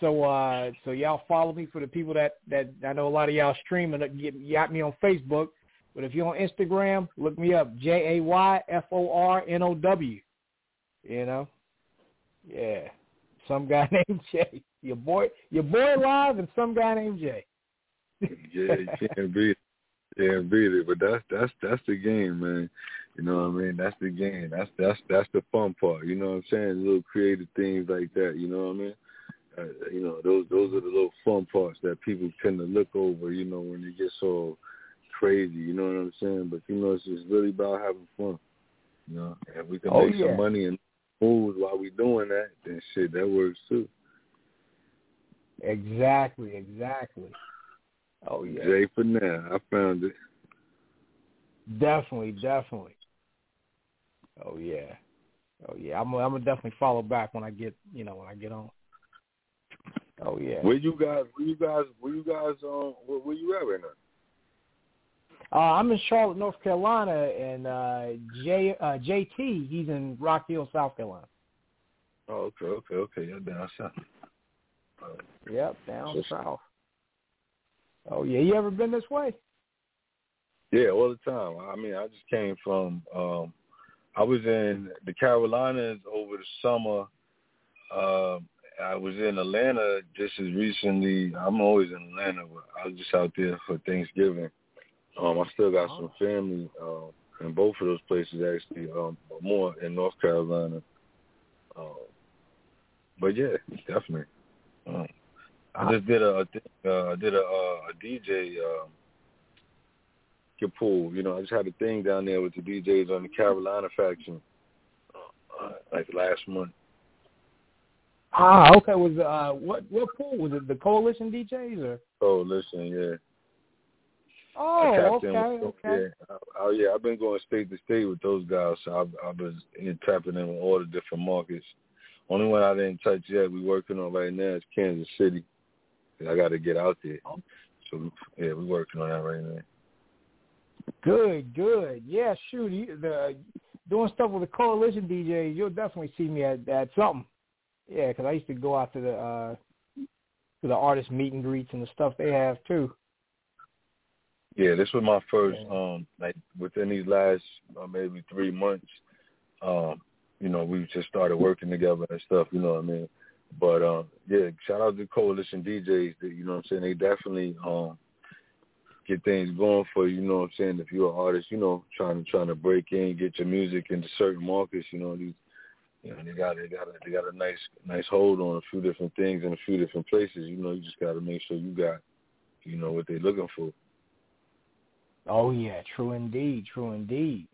So uh, so y'all follow me for the people that that I know a lot of y'all streaming. Get, got me on Facebook, but if you're on Instagram, look me up J A Y F O R N O W. You know, yeah, some guy (laughs) named Jay. Your boy, your boy live, and some guy named Jay. yeah, you can't beat it. Can't beat it. But that's that's that's the game, man. You know what I mean? That's the game. That's that's that's the fun part. You know what I'm saying? Little creative things like that. You know what I mean? Uh, you know, those those are the little fun parts that people tend to look over. You know, when it gets all crazy. You know what I'm saying? But you know, it's just really about having fun. You know, and we can Oh, make yeah. some money and moves while we doing that. Then shit, that works too. Exactly, exactly. Oh yeah, Jay for now, I found it. definitely, definitely. Oh yeah, oh yeah. I'm I'm gonna definitely follow back when I get you know when I get on. Oh yeah. Where you guys? Where you guys? Where you guys? Um, where, where you at right now? Uh, I'm in Charlotte, North Carolina, and uh, J uh, JT he's in Rock Hill, South Carolina. Oh, okay, okay, okay. You're down south. Yep, down Just- south. Oh yeah, you ever been this way? Yeah, all the time. I mean, I just came from. um I was in the Carolinas over the summer. Um, I was in Atlanta just as recently. I'm always in Atlanta. But I was just out there for Thanksgiving. Um, I still got some family um, in both of those places actually. Um, but more in North Carolina. Um, but yeah, definitely. Um, I just did a, a uh, I did a, uh, a DJ um, pool. You know, I just had a thing down there with the DJs on the Carolina faction, uh, like last month. Ah, okay. Was uh what what pool was it? The Coalition DJs or? Oh, listen, yeah. Oh, okay, with, okay. Yeah, oh yeah, I've been going state to state with those guys, so I've, I've been in, tapping in with all the different markets. Only one I didn't touch yet, we're working on right now is Kansas City. I got to get out there. So yeah, we're working on that right now. Good, good. Yeah, shoot. You, the doing stuff with the coalition DJs, you'll definitely see me at at something. Yeah, because I used to go out to the uh to the artist meet and greets and the stuff they have too. Yeah, this was my first um like within these last uh, maybe three months. Um, you know, we just started working together and stuff. You know what I mean? But um, yeah, shout out to Coalition DJs. That, you know what I'm saying? They definitely um get things going for you. You know what I'm saying? If you're an artist, you know, trying to trying to break in, get your music into certain markets. You know, these you know, they got they got a, they got a nice nice hold on a few different things in a few different places. You know, you just got to make sure you got, you know, what they're looking for. Oh yeah, true indeed, true indeed.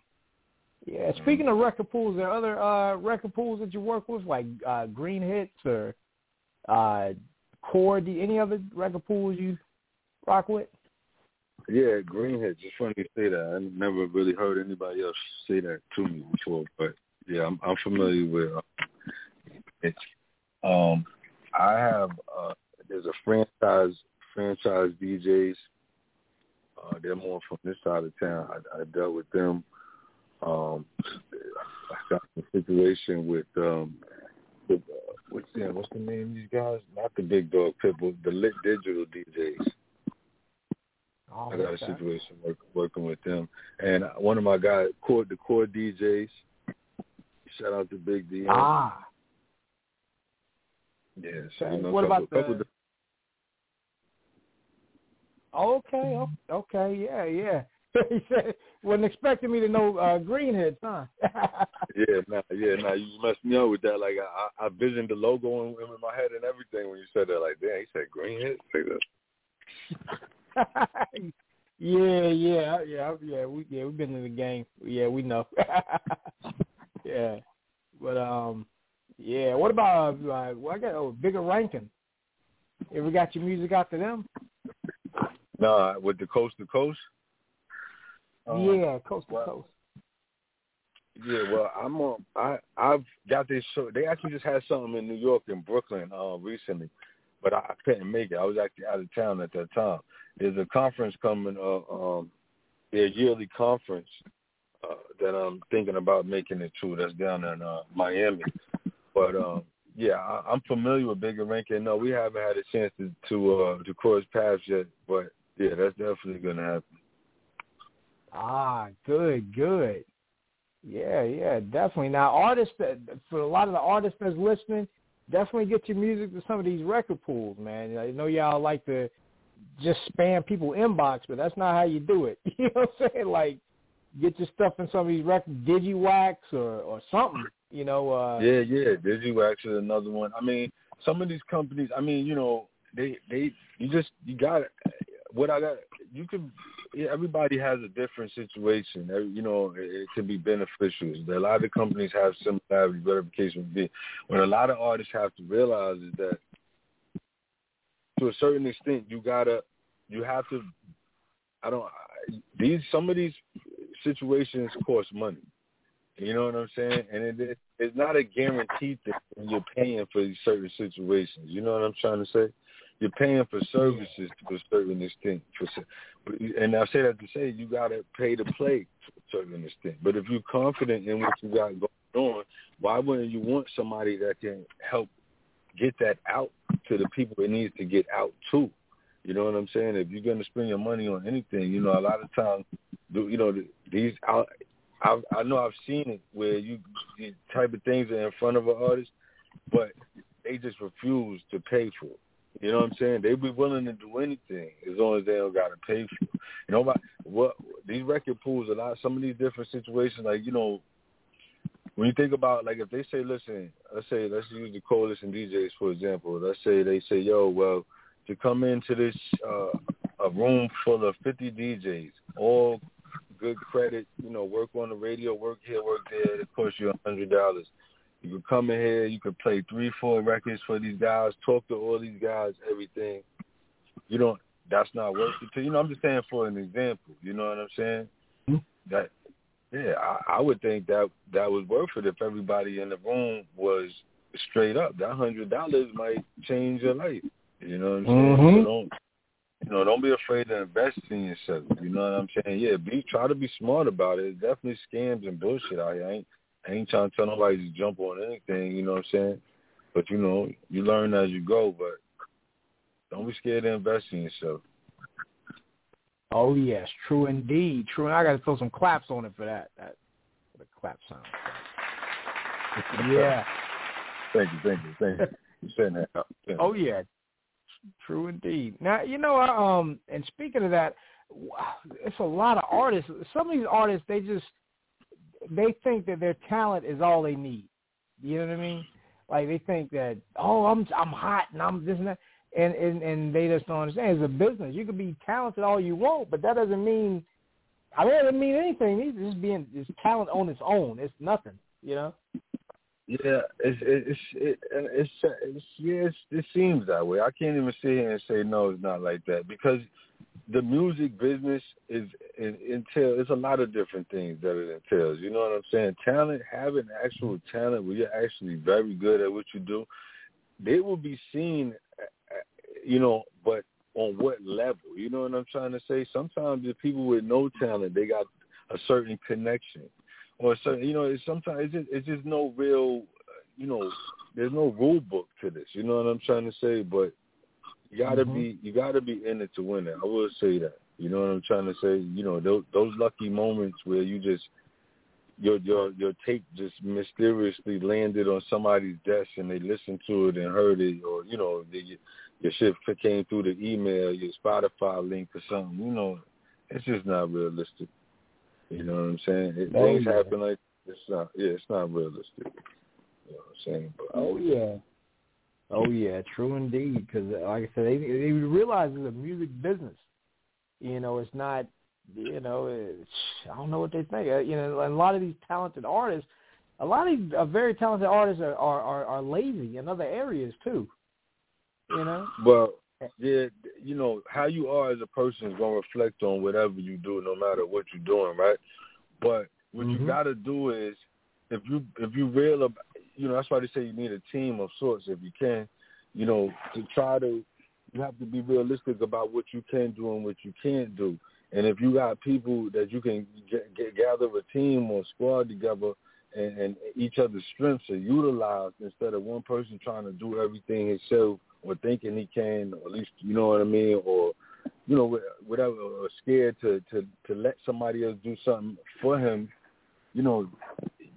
Yeah. Speaking of record pools, are there other uh, record pools that you work with, like uh, Green Hits or uh, Core? Do any other record pools you rock with? Yeah, Green Hits. It's funny you say that. I never really heard anybody else say that to me before, but yeah, I'm, I'm familiar with uh, it. Um, I have uh, there's a franchise franchise DJs. Uh, they're more from this side of town. I, I dealt with them. Um, I got a situation with um, with uh, what's the what's the name of these guys? Not the Big Dog Pitbull, the Lit Digital DJs. Oh, I got a situation work, working with them, and one of my guys, core the core DJs. Shout out to Big D. Ah. Yeah. So, you know, what couple, about couple the? Okay, okay, yeah, yeah. (laughs) he said, wasn't expecting me to know uh, Green Hits, huh? (laughs) Yeah, nah, yeah, nah. You messed me up with that. Like I, I visioned the logo in, in my head and everything when you said that. Like, damn, he said green hit. Like yeah, yeah, yeah, yeah. We yeah, we've been in the game. Yeah, we know. (laughs) yeah, but um, yeah. What about uh, well, I got oh, Bigga Rankin. Ever got your music out to them? Nah, with the coast to coast. Um, yeah, coast to well, coast. Yeah, well, I'm on. I I've got this show. They actually just had something in New York in Brooklyn uh, recently, but I, I couldn't make it. I was actually out of town at that time. There's a conference coming, uh, um, their yearly conference uh, that I'm thinking about making it to. That's down in uh, Miami. But um, yeah, I, I'm familiar with Bigga Rankin. No, we haven't had a chance to to uh, to cross paths yet, but yeah, that's definitely gonna happen. Ah, good, good. Yeah, yeah, definitely. Now, artists that for a lot of the artists that's listening, definitely get your music to some of these record pools, man. I know y'all like to just spam people inbox, but that's not how you do it. (laughs) You know what I'm saying? Like, get your stuff in some of these records, Digiwaxx or or something. You know. uh Yeah, yeah. Digiwaxx is another one. I mean, some of these companies. I mean, you know, they they you just you got what I got. You can. Everybody has a different situation. You know, it, can be beneficial. A lot of companies have similarities, verification. be. What a lot of artists have to realize is that, to a certain extent, you gotta, you have to. I don't. These some of these situations cost money. You know what I'm saying? And it, it, it's not a guaranteed thing when you're paying for these certain situations. You know what I'm trying to say? You're paying for services to a certain extent. And I say that to say you got to pay to play to a certain extent. But if you're confident in what you got going on, why wouldn't you want somebody that can help get that out to the people it needs to get out to? You know what I'm saying? If you're to spend your money on anything, you know, a lot of times, you know, these I, I, know I've seen it where you the type of things are in front of an artist, but they just refuse to pay for it. You know what I'm saying? They be willing to do anything as long as they don't got to pay for it. You know, what? what these record pools, a lot, some of these different situations, like you know, when you think about like if they say, listen, let's say let's use the coalition DJs for example. Let's say they say, yo, well, to come into this uh, a room full of 50 DJs, all good credit, you know, work on the radio, work here, work there, it costs you a hundred dollars. You could come in here, you could play three, four records for these guys, talk to all these guys, everything. You don't that's not worth it to you know, I'm just saying for an example, you know what I'm saying? That yeah, I, I would think that that was worth it if everybody in the room was straight up. That hundred dollars might change your life. You know what I'm saying? Mhm. So don't you know, don't be afraid to invest in yourself. You know what I'm saying? Yeah, be try to be smart about it. definitely scams and bullshit out here. I ain't I ain't trying to tell nobody to jump on anything, you know what I'm saying? But you know, you learn as you go, but don't be scared to invest in yourself. Oh yes, true indeed. True and I gotta throw some claps on it for that. That the clap sound. (laughs) yeah. Thank you, thank you, thank you. You saying that. (laughs) Oh yeah, True indeed. Now you know, um, and speaking of that, it's a lot of artists. Some of these artists, they just they think that their talent is all they need. You know what I mean? Like they think that oh, I'm I'm hot and I'm this and that, and and and they just don't understand. It's a business. You can be talented all you want, but that doesn't mean. I mean, it doesn't mean anything. It's just being it's talent on its own. It's nothing. You know. Yeah, it's it's it, it's, it's yeah, it seems that way. I can't even sit here and say no, it's not like that because the music business is it entails it's a lot of different things that it entails. You know what I'm saying? Talent, having actual talent where you're actually very good at what you do, they will be seen, you know, but on what level? You know what I'm trying to say? Sometimes the people with no talent, they got a certain connection or so you know it's sometimes it's just, it's just no real you know there's no rule book to this you know what i'm trying to say? But you gotta mm-hmm. be you gotta be in it to win it. I will say that. You know what i'm trying to say? You know those those lucky moments where you just your your your tape just mysteriously landed on somebody's desk and they listened to it and heard it or you know the, your shit came through the email your spotify link or something you know it's just not realistic you know what I'm saying? It, oh, things yeah. happen like it's not. Yeah, it's not realistic. You know what I'm saying? But, oh yeah. Oh yeah, true indeed. Because like I said, they they realize it's a music business. You know, it's not. You know, it's, I don't know what they think. Uh, you know, and a lot of these talented artists, a lot of these uh, very talented artists are, are are are lazy in other areas too. You know. Well, yeah, you know how you are as a person is gonna reflect on whatever you do, no matter what you're doing, right? But what mm-hmm. you got to do is, if you if you real about, you know, that's why they say you need a team of sorts if you can, you know, to try to, you have to be realistic about what you can do and what you can't do. And if you got people that you can get, get gather a team or squad together, and, and each other's strengths are utilized instead of one person trying to do everything himself or thinking he can, or at least you know what I mean, or you know whatever, or scared to to to let somebody else do something for him, you know,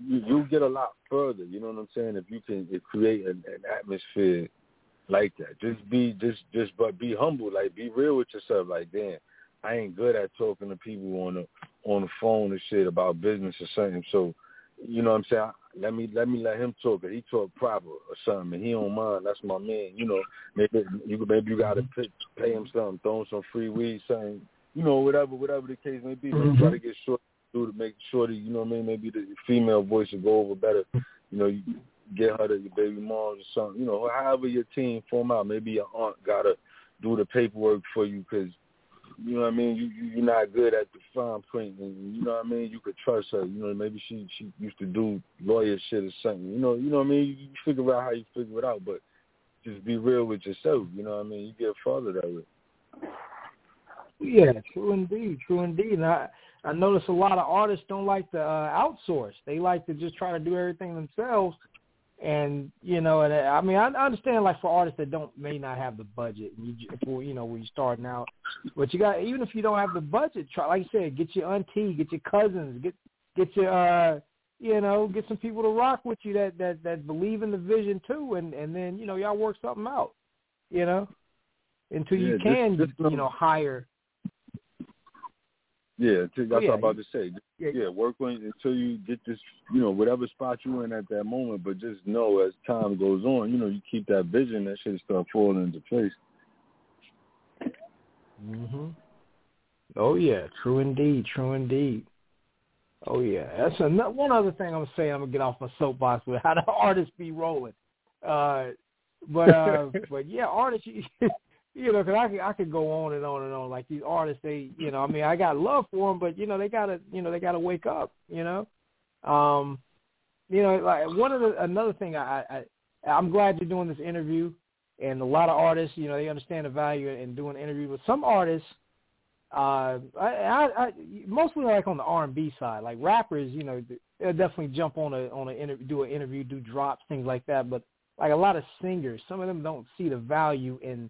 you you get a lot further. You know what I'm saying? If you can if create an, an atmosphere like that, just be just just but be humble, like be real with yourself. Like damn, I ain't good at talking to people on the on the phone and shit about business or something. So you know what I'm saying? Let me let me let him talk. He talk proper or something. And he don't mind. That's my man. You know, maybe you maybe you gotta pay, pay him something, throw him some free weed, something. You know, whatever whatever the case may be. Mm-hmm. Try to get short through to make sure that you know what I mean. Maybe the female voice will go over better. You know, you get her to your baby moms or something. You know, however your team form out. Maybe your aunt gotta do the paperwork for you because you know what I mean? You, you you're not good at the fine print, and you know what I mean. You could trust her. You know, maybe she she used to do lawyer shit or something. You know, you know what I mean. You, figure out how you figure it out, but just be real with yourself. You know what I mean. You get farther that way. Yeah, true indeed, true indeed. And I I notice a lot of artists don't like to uh, outsource. They like to just try to do everything themselves and you know, and I mean, I I understand like for artists that don't may not have the budget, you for you know when you're starting out, but you got even if you don't have the budget, try like you said, get your auntie, get your cousins, get get your uh you know, get some people to rock with you that that that believe in the vision too, and and then you know y'all work something out, you know, until yeah, you can just, just you know hire yeah, that's oh, yeah. what I'm about to say. Yeah. yeah, work on until you get this, you know, whatever spot you're in at that moment. But just know as time goes on, you know, you keep that vision, that shit start falling into place. Mhm. Oh yeah, true indeed, true indeed. Oh yeah, that's another, one other thing I'm saying. I'm gonna get off my soapbox with how the (laughs) artists be rolling. Uh, but uh, (laughs) but yeah, artists. you (laughs) know, because I could I could go on and on and on. Like these artists, they, you know, I mean, I got love for them, but you know, they gotta, you know, they gotta wake up. You know, um, you know, like one of the another thing I, I I'm glad you're doing this interview, and a lot of artists, you know, they understand the value in doing interviews. But some artists, uh, I, I, I mostly like on the R and B side, like rappers, you know, they'll definitely jump on a on a interview, do an interview, do drops, things like that. But like a lot of singers, some of them don't see the value in,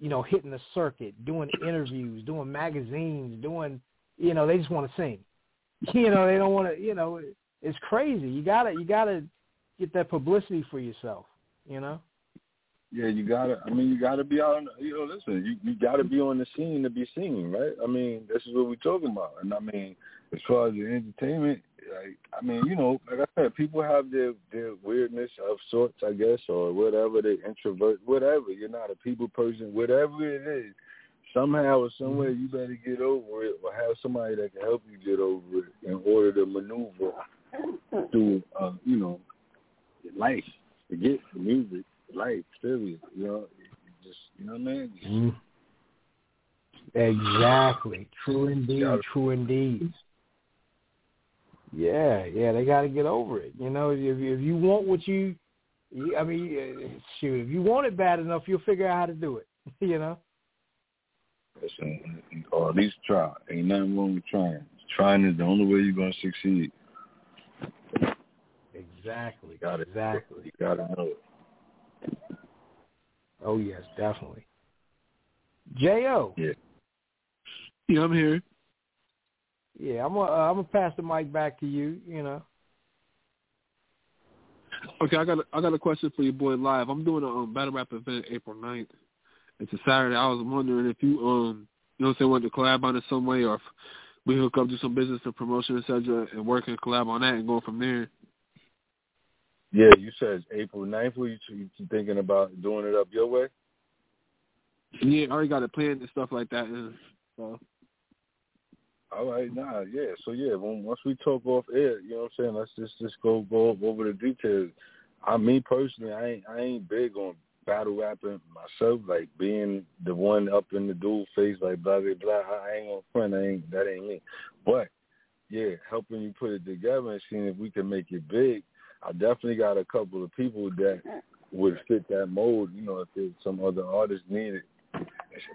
you know, hitting the circuit, doing interviews, doing magazines, doing, you know, they just want to sing. (laughs) You know, they don't want to, you know, it's crazy. You gotta, you gotta get that publicity for yourself. You know. Yeah, you gotta. I mean, you gotta be on. You know, listen, you you gotta be on the scene to be seen, right? I mean, this is what we're talking about. And I mean, as far as the entertainment, like, I mean, you know, like I said, people have their their weirdness of sorts, I guess, or whatever. They introvert, whatever. You're not a people person, whatever it is. Somehow or some way, you better get over it, or have somebody that can help you get over it in order to maneuver through, uh, you know, life. Forget the music, life, period. You know, just you know what I mean. Mm. Exactly. True indeed. True indeed. Yeah, yeah, they got to get over it. You know, if if you want what you, I mean, shoot, if you want it bad enough, you'll figure out how to do it. (laughs) You know. Listen, or at least try. Ain't nothing wrong with trying. Trying is the only way you're gonna succeed. Exactly. Got it. Exactly. You gotta know it. Oh yes, definitely. Jo. Yeah. Yeah, I'm here. Yeah, I'm gonna uh, I'm gonna pass the mic back to you. You know. Okay, I got a, I got a question for your boy live. I'm doing a um, battle rap event April 9th. It's a Saturday. I was wondering if you um you know what I'm saying want to collab on it some way, or if we hook up do some business and promotion etc. and work and collab on that and go from there. Yeah, you said April 9th. Were you, you thinking about doing it up your way? Yeah, I already got it planned and stuff like that. And so. All right, nah, yeah. So yeah, when, once we talk off air, you know what I'm saying. Let's just just go go over the details. I me personally, I ain't I ain't big on battle rapping myself, like being the one up in the dual face, like blah blah blah. I ain't gonna front. I ain't that ain't me. But yeah, helping you put it together and seeing if we can make it big. I definitely got a couple of people that would fit that mold. You know, if there's some other artists needed.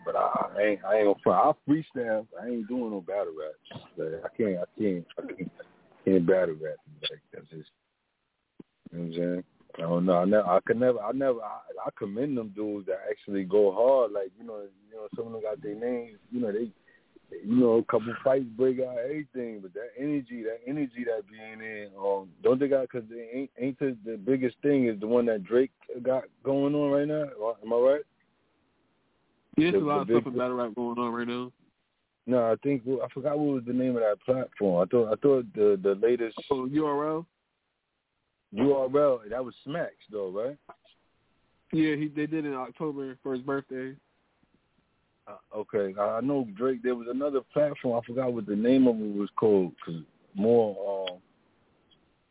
But I, I ain't I ain't gonna. I freestyle. I ain't doing no battle raps. Like, I can't I can't I can't, can't battle rap. Like that's just you know what I'm saying. I don't know. I never. I could never. I never. I, I commend them dudes that actually go hard. Like you know, you know, some of them got their names. You know, they, you know, a couple fights break out everything. But that energy, that energy that being in, um, don't they got? Because they ain't ain't the, the biggest thing is the one that Drake got going on right now. Am I right? Yeah, there's a lot of stuff in battle rap going on right now. No, I think I forgot what was the name of that platform. I thought I thought the the latest oh, URL. URL that was Smack's though, right? Yeah, he they did it in October for his birthday. Uh, okay, I know Drake. There was another platform. I forgot what the name of it was called. Cause more um,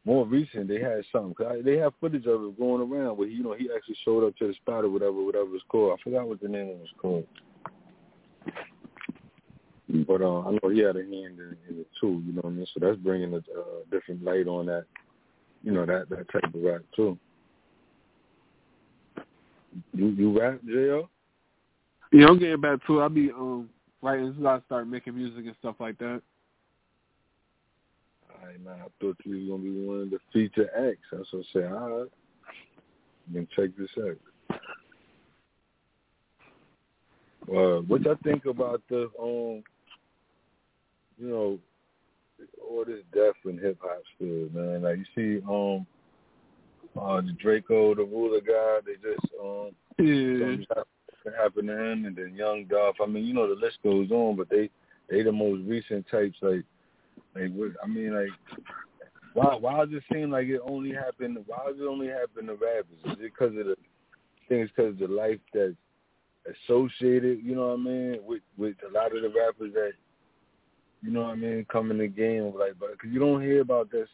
more recent, they had something. Cause I, they have footage of it going around where you know he actually showed up to the spot or whatever, whatever it's called. I forgot what the name of it was called. But uh, I know he had a hand in, in it too. You know what I mean? So that's bringing a uh, different light on that you know that that type of rap too. You you rap, Jo? Yeah, I'm getting back to it. I'll be um writing as I start making music and stuff like that. All right, man. I thought you was gonna be one of the feature acts. That's what I said. All right, then check this out. Uh, what y'all think about the um, you know, all this death in hip hop still, man. Like you see, um, uh, the Drakeo, the ruler guy, they just um, yeah. Happened to him, and then Young Dolph. I mean, you know, the list goes on, but they they the most recent types. Like, like what? I mean, like. Why? Why does it seem like it only happened? Why does it only happen to rappers? Is it because of the things? Because the life that's associated, you know what I mean, with with a lot of the rappers that you know what I mean, come in the game like, but because you don't hear about this.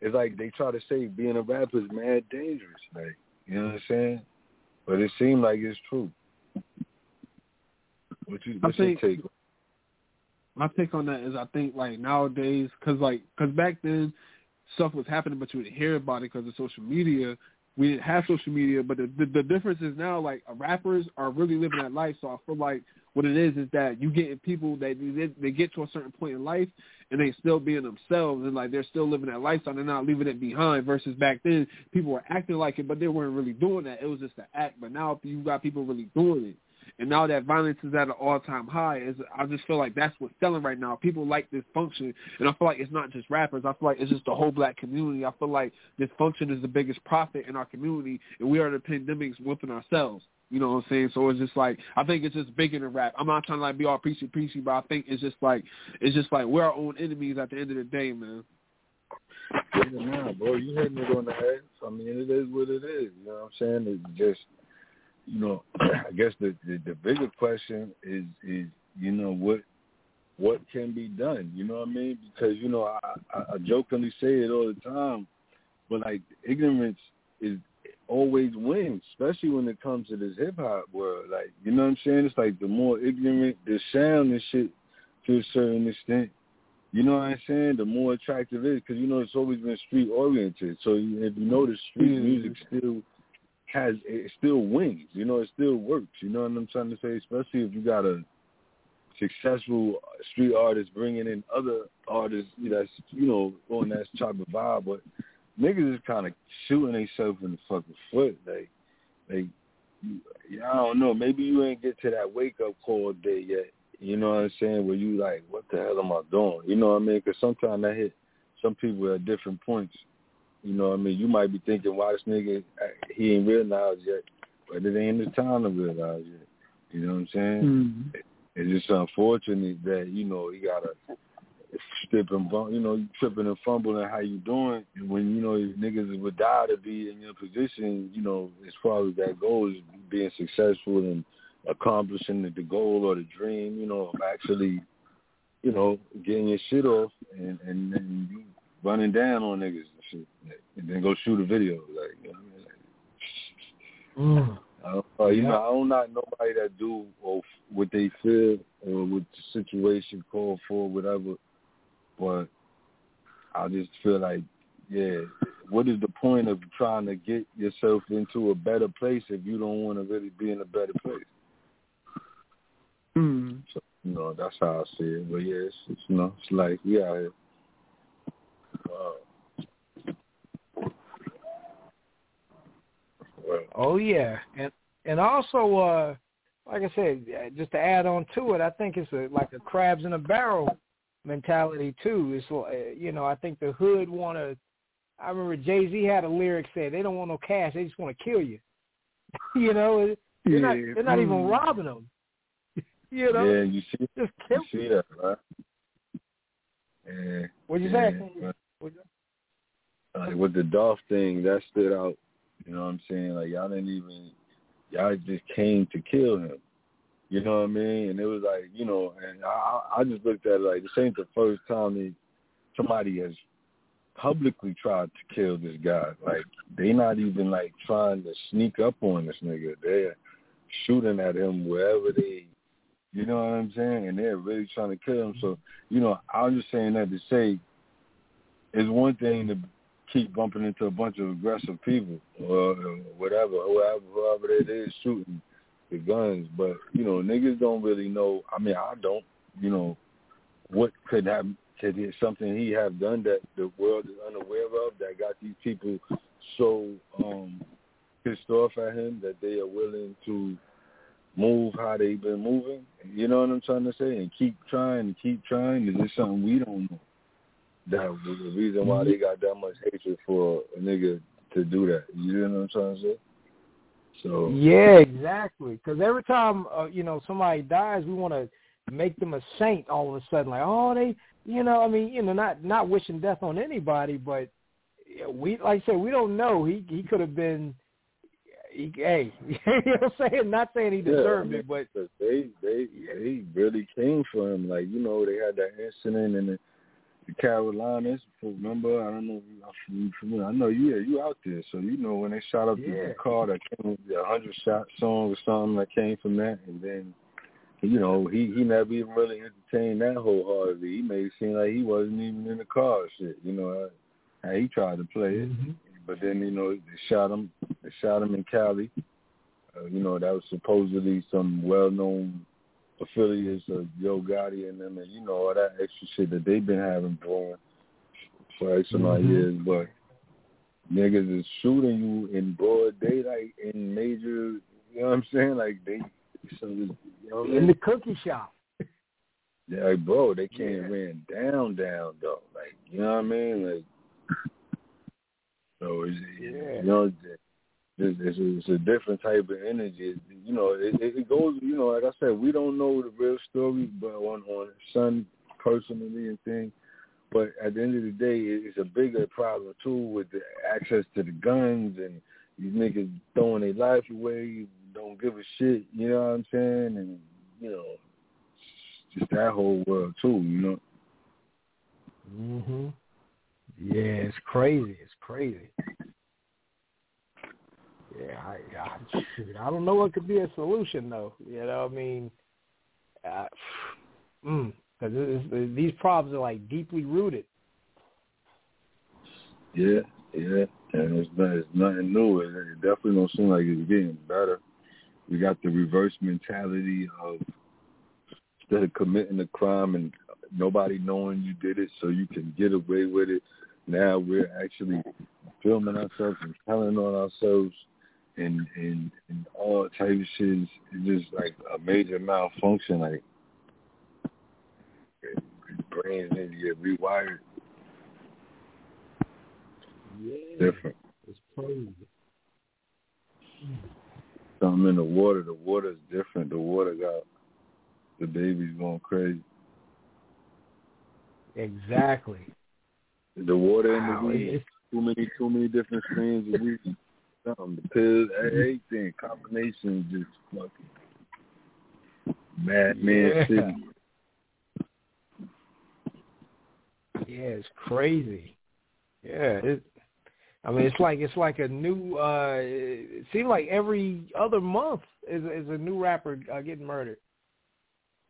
It's like they try to say being a rapper is mad dangerous, like you know what I'm saying. But it seemed like it's true. What you, what's think, your take? My take on that is I think like nowadays, cause like, cause back then stuff was happening, but you would hear about it because of social media. we didn't have social media, but the, the the difference is now like rappers are really living that life. So I feel like what it is is that you get people that they, they get to a certain point in life and they still being themselves and like they're still living that lifestyle. They're not leaving it behind. Versus back then, people were acting like it, but they weren't really doing that. It was just an act. But now you got people really doing it. And now that violence is at an all-time high, is I just feel like that's what's selling right now. People like this function, and I feel like it's not just rappers. I feel like it's just the whole black community. I feel like this function is the biggest profit in our community, and we are the pandemics whooping ourselves. You know what I'm saying? So it's just like I think it's just bigger than rap. I'm not trying to like be all preachy preachy, but I think it's just like it's just like we're our own enemies at the end of the day, man. Yeah, nah, bro, you hitting it on the head. I mean, it is what it is. You know what I'm saying? It's just, you know, (clears throat) I guess the, the the bigger question is is you know what what can be done. You know what I mean? Because you know I, I, jokingly say it all the time, but like ignorance is always wins, especially when it comes to this hip hop world. Like, you know what I'm saying? It's like the more ignorant the sound and shit to a certain extent, you know what I'm saying? The more attractive it is, because you know it's always been street oriented. So if you notice, street mm. music still has it still wins. You know, it still works. You know what I'm trying to say? Especially if you got a successful street artist bringing in other artists that's you know on that type of vibe, but niggas is kind of shooting themselves in the fucking foot. Like, like, I don't know. Maybe you ain't get to that wake up call day yet. You know what I'm saying? Where you like, what the hell am I doing? You know what I mean? Because sometimes I hit some people at different points. You know what I mean? You might be thinking, why this nigga he ain't realized yet, but it ain't the time to realize yet. You know what I'm saying? Mm-hmm. It's just unfortunate that you know he gotta step and bump, you know, you tripping and fumbling how you doing. And when, you know, niggas would die to be in your position, you know, as far as that goes, being successful and accomplishing the, goal or the dream, you know, of actually, you know, getting your shit off and, and, and running down on niggas and then go shoot a video. Like, you know what I mean? Like, mm. (laughs) Uh, you know, I don't not nobody that do or what they feel or what the situation call for, whatever. But I just feel like, yeah, what is the point of trying to get yourself into a better place if you don't want to really be in a better place? Mm. So, you know, that's how I see it. But yeah, it's, it's you know, it's like we out here. Wow. Oh yeah, and and also, uh, like I said, just to add on to it, I think it's a, like a crabs in a barrel mentality too. It's uh, you know I think the hood want to. I remember Jay Z had a lyric said they don't want no cash, they just want to kill you. (laughs) you know, they're yeah. not they're not even mm. robbing them. (laughs) you know, yeah, you see, just kill you see that, right? Yeah. What'd you yeah, say? But, like with the Dolph thing, that stood out. You know what I'm saying? Like y'all didn't even, y'all just came to kill him. You know what I mean? And it was like, you know, and I, I just looked at it like this ain't the first time that somebody has publicly tried to kill this guy. Like they not even like trying to sneak up on this nigga. They're shooting at him wherever they, you know what I'm saying? And they're really trying to kill him. So, you know, I'm just saying that to say, it's one thing to keep bumping into a bunch of aggressive people or whatever, whoever, whoever it is shooting the guns, but you know, niggas don't really know. I mean, I don't. You know, what could have could it, something he have done that the world is unaware of that got these people so um pissed off at him that they are willing to move how they've been moving. You know what I'm trying to say? And keep trying and keep trying. Is this something we don't know? That was the reason why they got that much hatred for a nigga to do that. You know what I'm trying to say? So yeah, exactly. Because every time uh, you know somebody dies, we want to make them a saint all of a sudden. Like, oh, they, you know, I mean, you know, not not wishing death on anybody, but we, like I said, we don't know. He he could have been. He, hey, (laughs) you know what I'm saying? Not saying he deserved yeah, I mean, it, but they they they really came for him. Like you know, they had that incident and. The, the Carolinas. Remember, I don't know if you familiar. I know you. Yeah, you out there, so you know when they shot up yeah. the car that came with the hundred shot song or something that came from that, and then you know he he never even really entertained that wholeheartedly. He made it seem like he wasn't even in the car. Shit, you know how he tried to play it, mm-hmm. but then you know they shot him They shot him in Cali. Uh, you know, that was supposedly some well-known affiliates of Yo Gotti and them, and you know all that extra shit that they've been having brewing for X amount mm-hmm. years. But niggas is shooting you in broad daylight in major. You know what I'm saying? Like they, so you know in the cookie shop. Yeah, like, bro, they can't yeah. ran down, down though. Like, you know what I mean? Like, so it's, yeah. you know, it's, it's, a, different type of energy. You know, it, it goes. You know, like I said, we don't know the real story, but on on son personally and things. But at the end of the day, it's a bigger problem too with the access to the guns and these niggas throwing their life away, don't give a shit. You know what I'm saying? And you know, just that whole world too. You know. Mhm. Yeah, it's crazy. It's crazy. Yeah, I, I, shoot, I don't know what could be a solution though. You know, I mean, uh, mm, because these problems are like deeply rooted. Yeah, yeah, and it's not, it's nothing new. It definitely don't seem like it's getting better. We got the reverse mentality of instead of committing a crime and nobody knowing you did it, so you can get away with it. Now we're actually filming ourselves and telling on ourselves and and and all type of shit. It's just like a major malfunction. Like brains need to get rewired. Yeah, different. It's crazy. Something in the water. The water is different. The water got the baby's going crazy. Exactly. The water in wow, the weed. Too many, too many different strains of weed. Something, the pills, everything, combination, just fucking madman yeah. city. Yeah, it's crazy. Yeah, it. I mean, it's like it's like a new. uh It seems like every other month is is a new rapper uh, getting murdered.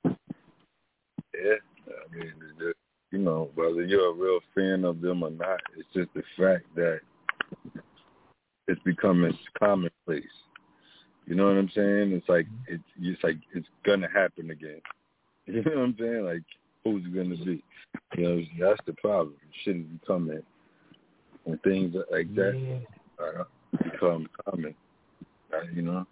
Yeah, I mean, just, you know, whether you're a real fan of them or not, it's just the fact that it's becoming commonplace. You know what I'm saying? It's like it's it's like it's gonna happen again. (laughs) You know what I'm saying? Like who's it gonna be? You know, that's the problem. Shit is becoming when things like that yeah. uh, become common. Uh, you know,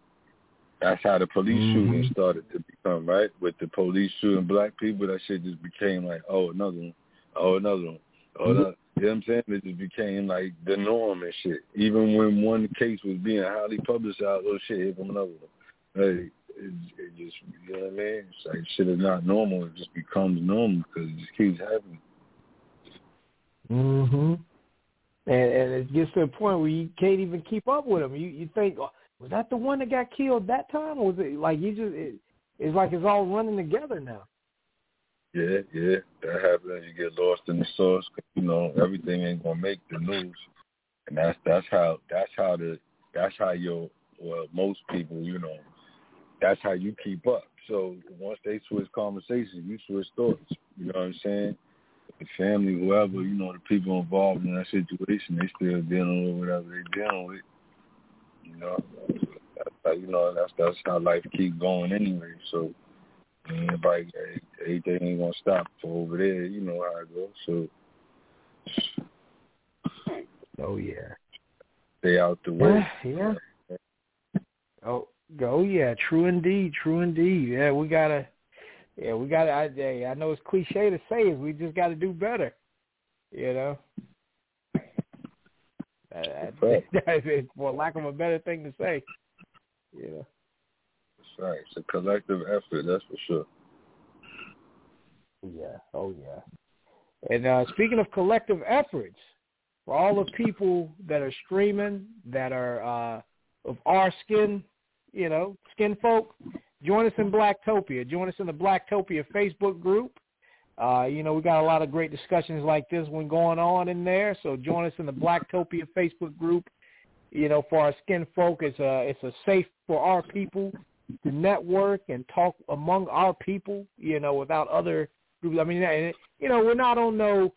that's how the police mm-hmm. shooting started to become right. With the police shooting black people, that shit just became like, oh, another one, oh, another one, oh, mm-hmm. You know what I'm saying? It just became like the norm and shit. Even when one case was being highly publicized, oh shit, here from another one. Hey, it, it just, you know what I mean? It's like shit is not normal. It just becomes normal because it just keeps happening. Mhm. And and it gets to a point where you can't even keep up with them. You you think, oh, was that the one that got killed that time, or was it like you just? It, it's like it's all running together now. Yeah, yeah, that happens. You get lost in the sauce. You know, everything ain't gonna make the news, and that's that's how that's how the that's how your well most people you know that's how you keep up. So once they switch conversation, you switch thoughts. You know what I'm saying? The family, whoever, you know, the people involved in that situation, they still dealing with whatever they dealing with. You know, that's how, you know that's that's how life keeps going anyway. So everybody, everything ain't gonna stop for over there. You know how it goes. So. Oh yeah. Stay out the way. Yeah. yeah. Oh, Oh yeah, true indeed, true indeed. Yeah, we gotta, yeah, we gotta. I, I know it's cliche to say it, we just got to do better. You know, uh, (laughs) that, that, for lack of a better thing to say. You know. Right. It's a collective effort, that's for sure. Yeah. Oh yeah. And uh, speaking of collective efforts, for all the people that are streaming, that are uh, of our skin you know, skin folk, join us in Blacktopia. Join us in the Blacktopia Facebook group. Uh, you know, we got a lot of great discussions like this one going on in there. So join us in the Blacktopia Facebook group. You know, for our skin folk, it's a it's a safe for our people to network and talk among our people. You know, without other groups. I mean, you know, we're not on no,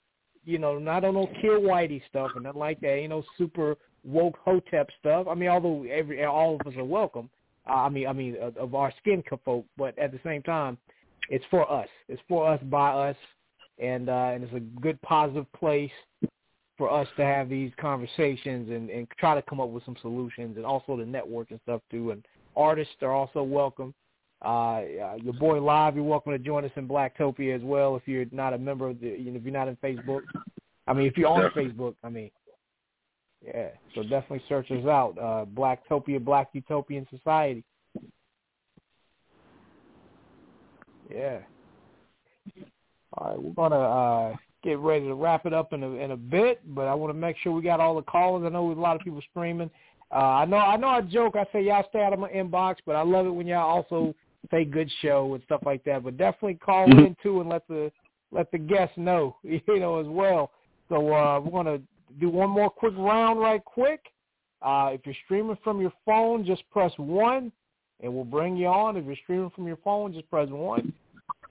you know, not on no kill whitey stuff and nothing like that. You know, super woke hotep stuff. I mean, although every all of us are welcome. Uh, I mean, I mean, of, of our skin folk, but at the same time, it's for us. It's for us by us, and uh, and it's a good positive place for us to have these conversations and, and try to come up with some solutions, and also the network and stuff too. And artists are also welcome. Uh, uh, Ya Boi L.I.V.E., you're welcome to join us in Blacktopia as well. If you're not a member of the, you know, if you're not in Facebook, I mean, if you're on definitely. Facebook, I mean, yeah. So definitely search us out. Uh, Blacktopia, Black Utopian Society. Yeah. All right, we're gonna uh, get ready to wrap it up in a in a bit, but I want to make sure we got all the callers. I know there's a lot of people screaming. Uh, I know I know I joke. I say y'all stay out of my inbox, but I love it when y'all also say good show and stuff like that. But definitely call mm-hmm. in too and let the let the guests know, (laughs) you know, as well. So uh, we're gonna do one more quick round, right quick. Uh, if you're streaming from your phone, just press one, and we'll bring you on. If you're streaming from your phone, just press one.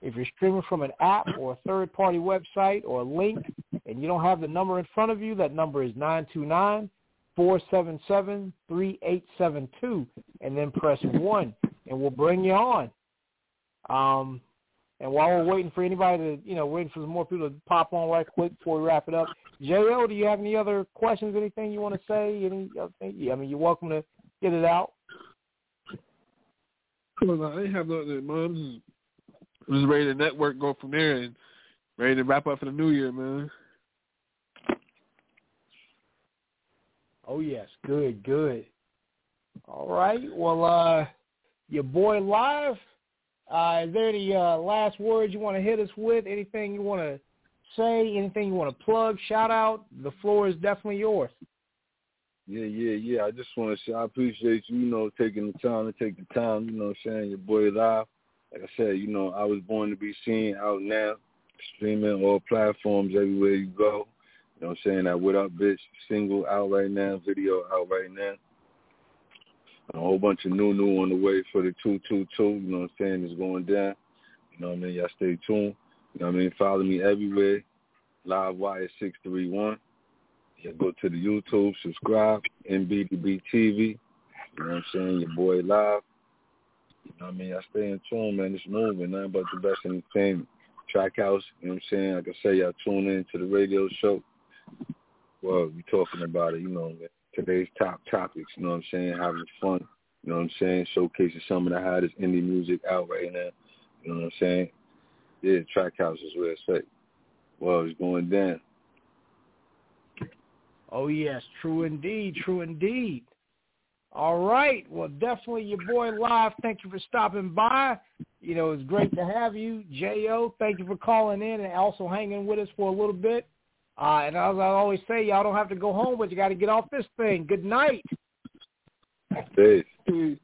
If you're streaming from an app or a third-party website or a link, and you don't have the number in front of you, that number is nine two nine four seven seven three eight seven two, and then press one, and we'll bring you on. Um, and while we're waiting for anybody to, you know, waiting for some more people to pop on right quick before we wrap it up, Jo, do you have any other questions? Anything you want to say? Any? I mean, you're welcome to get it out. Well, I have nothing. Mom just ready to network, go from there, and ready to wrap up for the new year, man. Oh yes, good, good. All right. Well, uh, your boy live. Uh, is there any uh, last words you want to hit us with? Anything you want to say? Anything you want to plug? Shout out. The floor is definitely yours. Yeah, yeah, yeah. I just want to say I appreciate you, you know, taking the time to take the time, you know, saying your boy live. Like I said, you know, I was born to be seen out now, streaming all platforms everywhere you go. You know what I'm saying? That What Up Bitch single out right now, video out right now. A whole bunch of new new on the way for the 222, you know what I'm saying? It's going down. You know what I mean? Y'all stay tuned. You know what I mean? Follow me everywhere. Live Wire 631. Yeah, go to the YouTube, subscribe, MBDB TV. You know what I'm saying? Your boy live. You know what I mean? I stay in tune, man. It's moving. Nothing but the best entertainment. Trackhouse, you know what I'm saying? Like I say, y'all tune in to the radio show well, we talking about it, you know, today's top topics, you know what I'm saying, having fun, you know what I'm saying, showcasing some of the hottest indie music out right now, you know what I'm saying. Yeah, Trackhouse is where it's at. Well, it's going down. Oh yes, true indeed, true indeed. All right, well definitely your boy live. Thank you for stopping by. You know, it's great to have you, Jo. Thank you for calling in and also hanging with us for a little bit. Uh, and as I always say, y'all don't have to go home, but you got to get off this thing. Good night. Peace.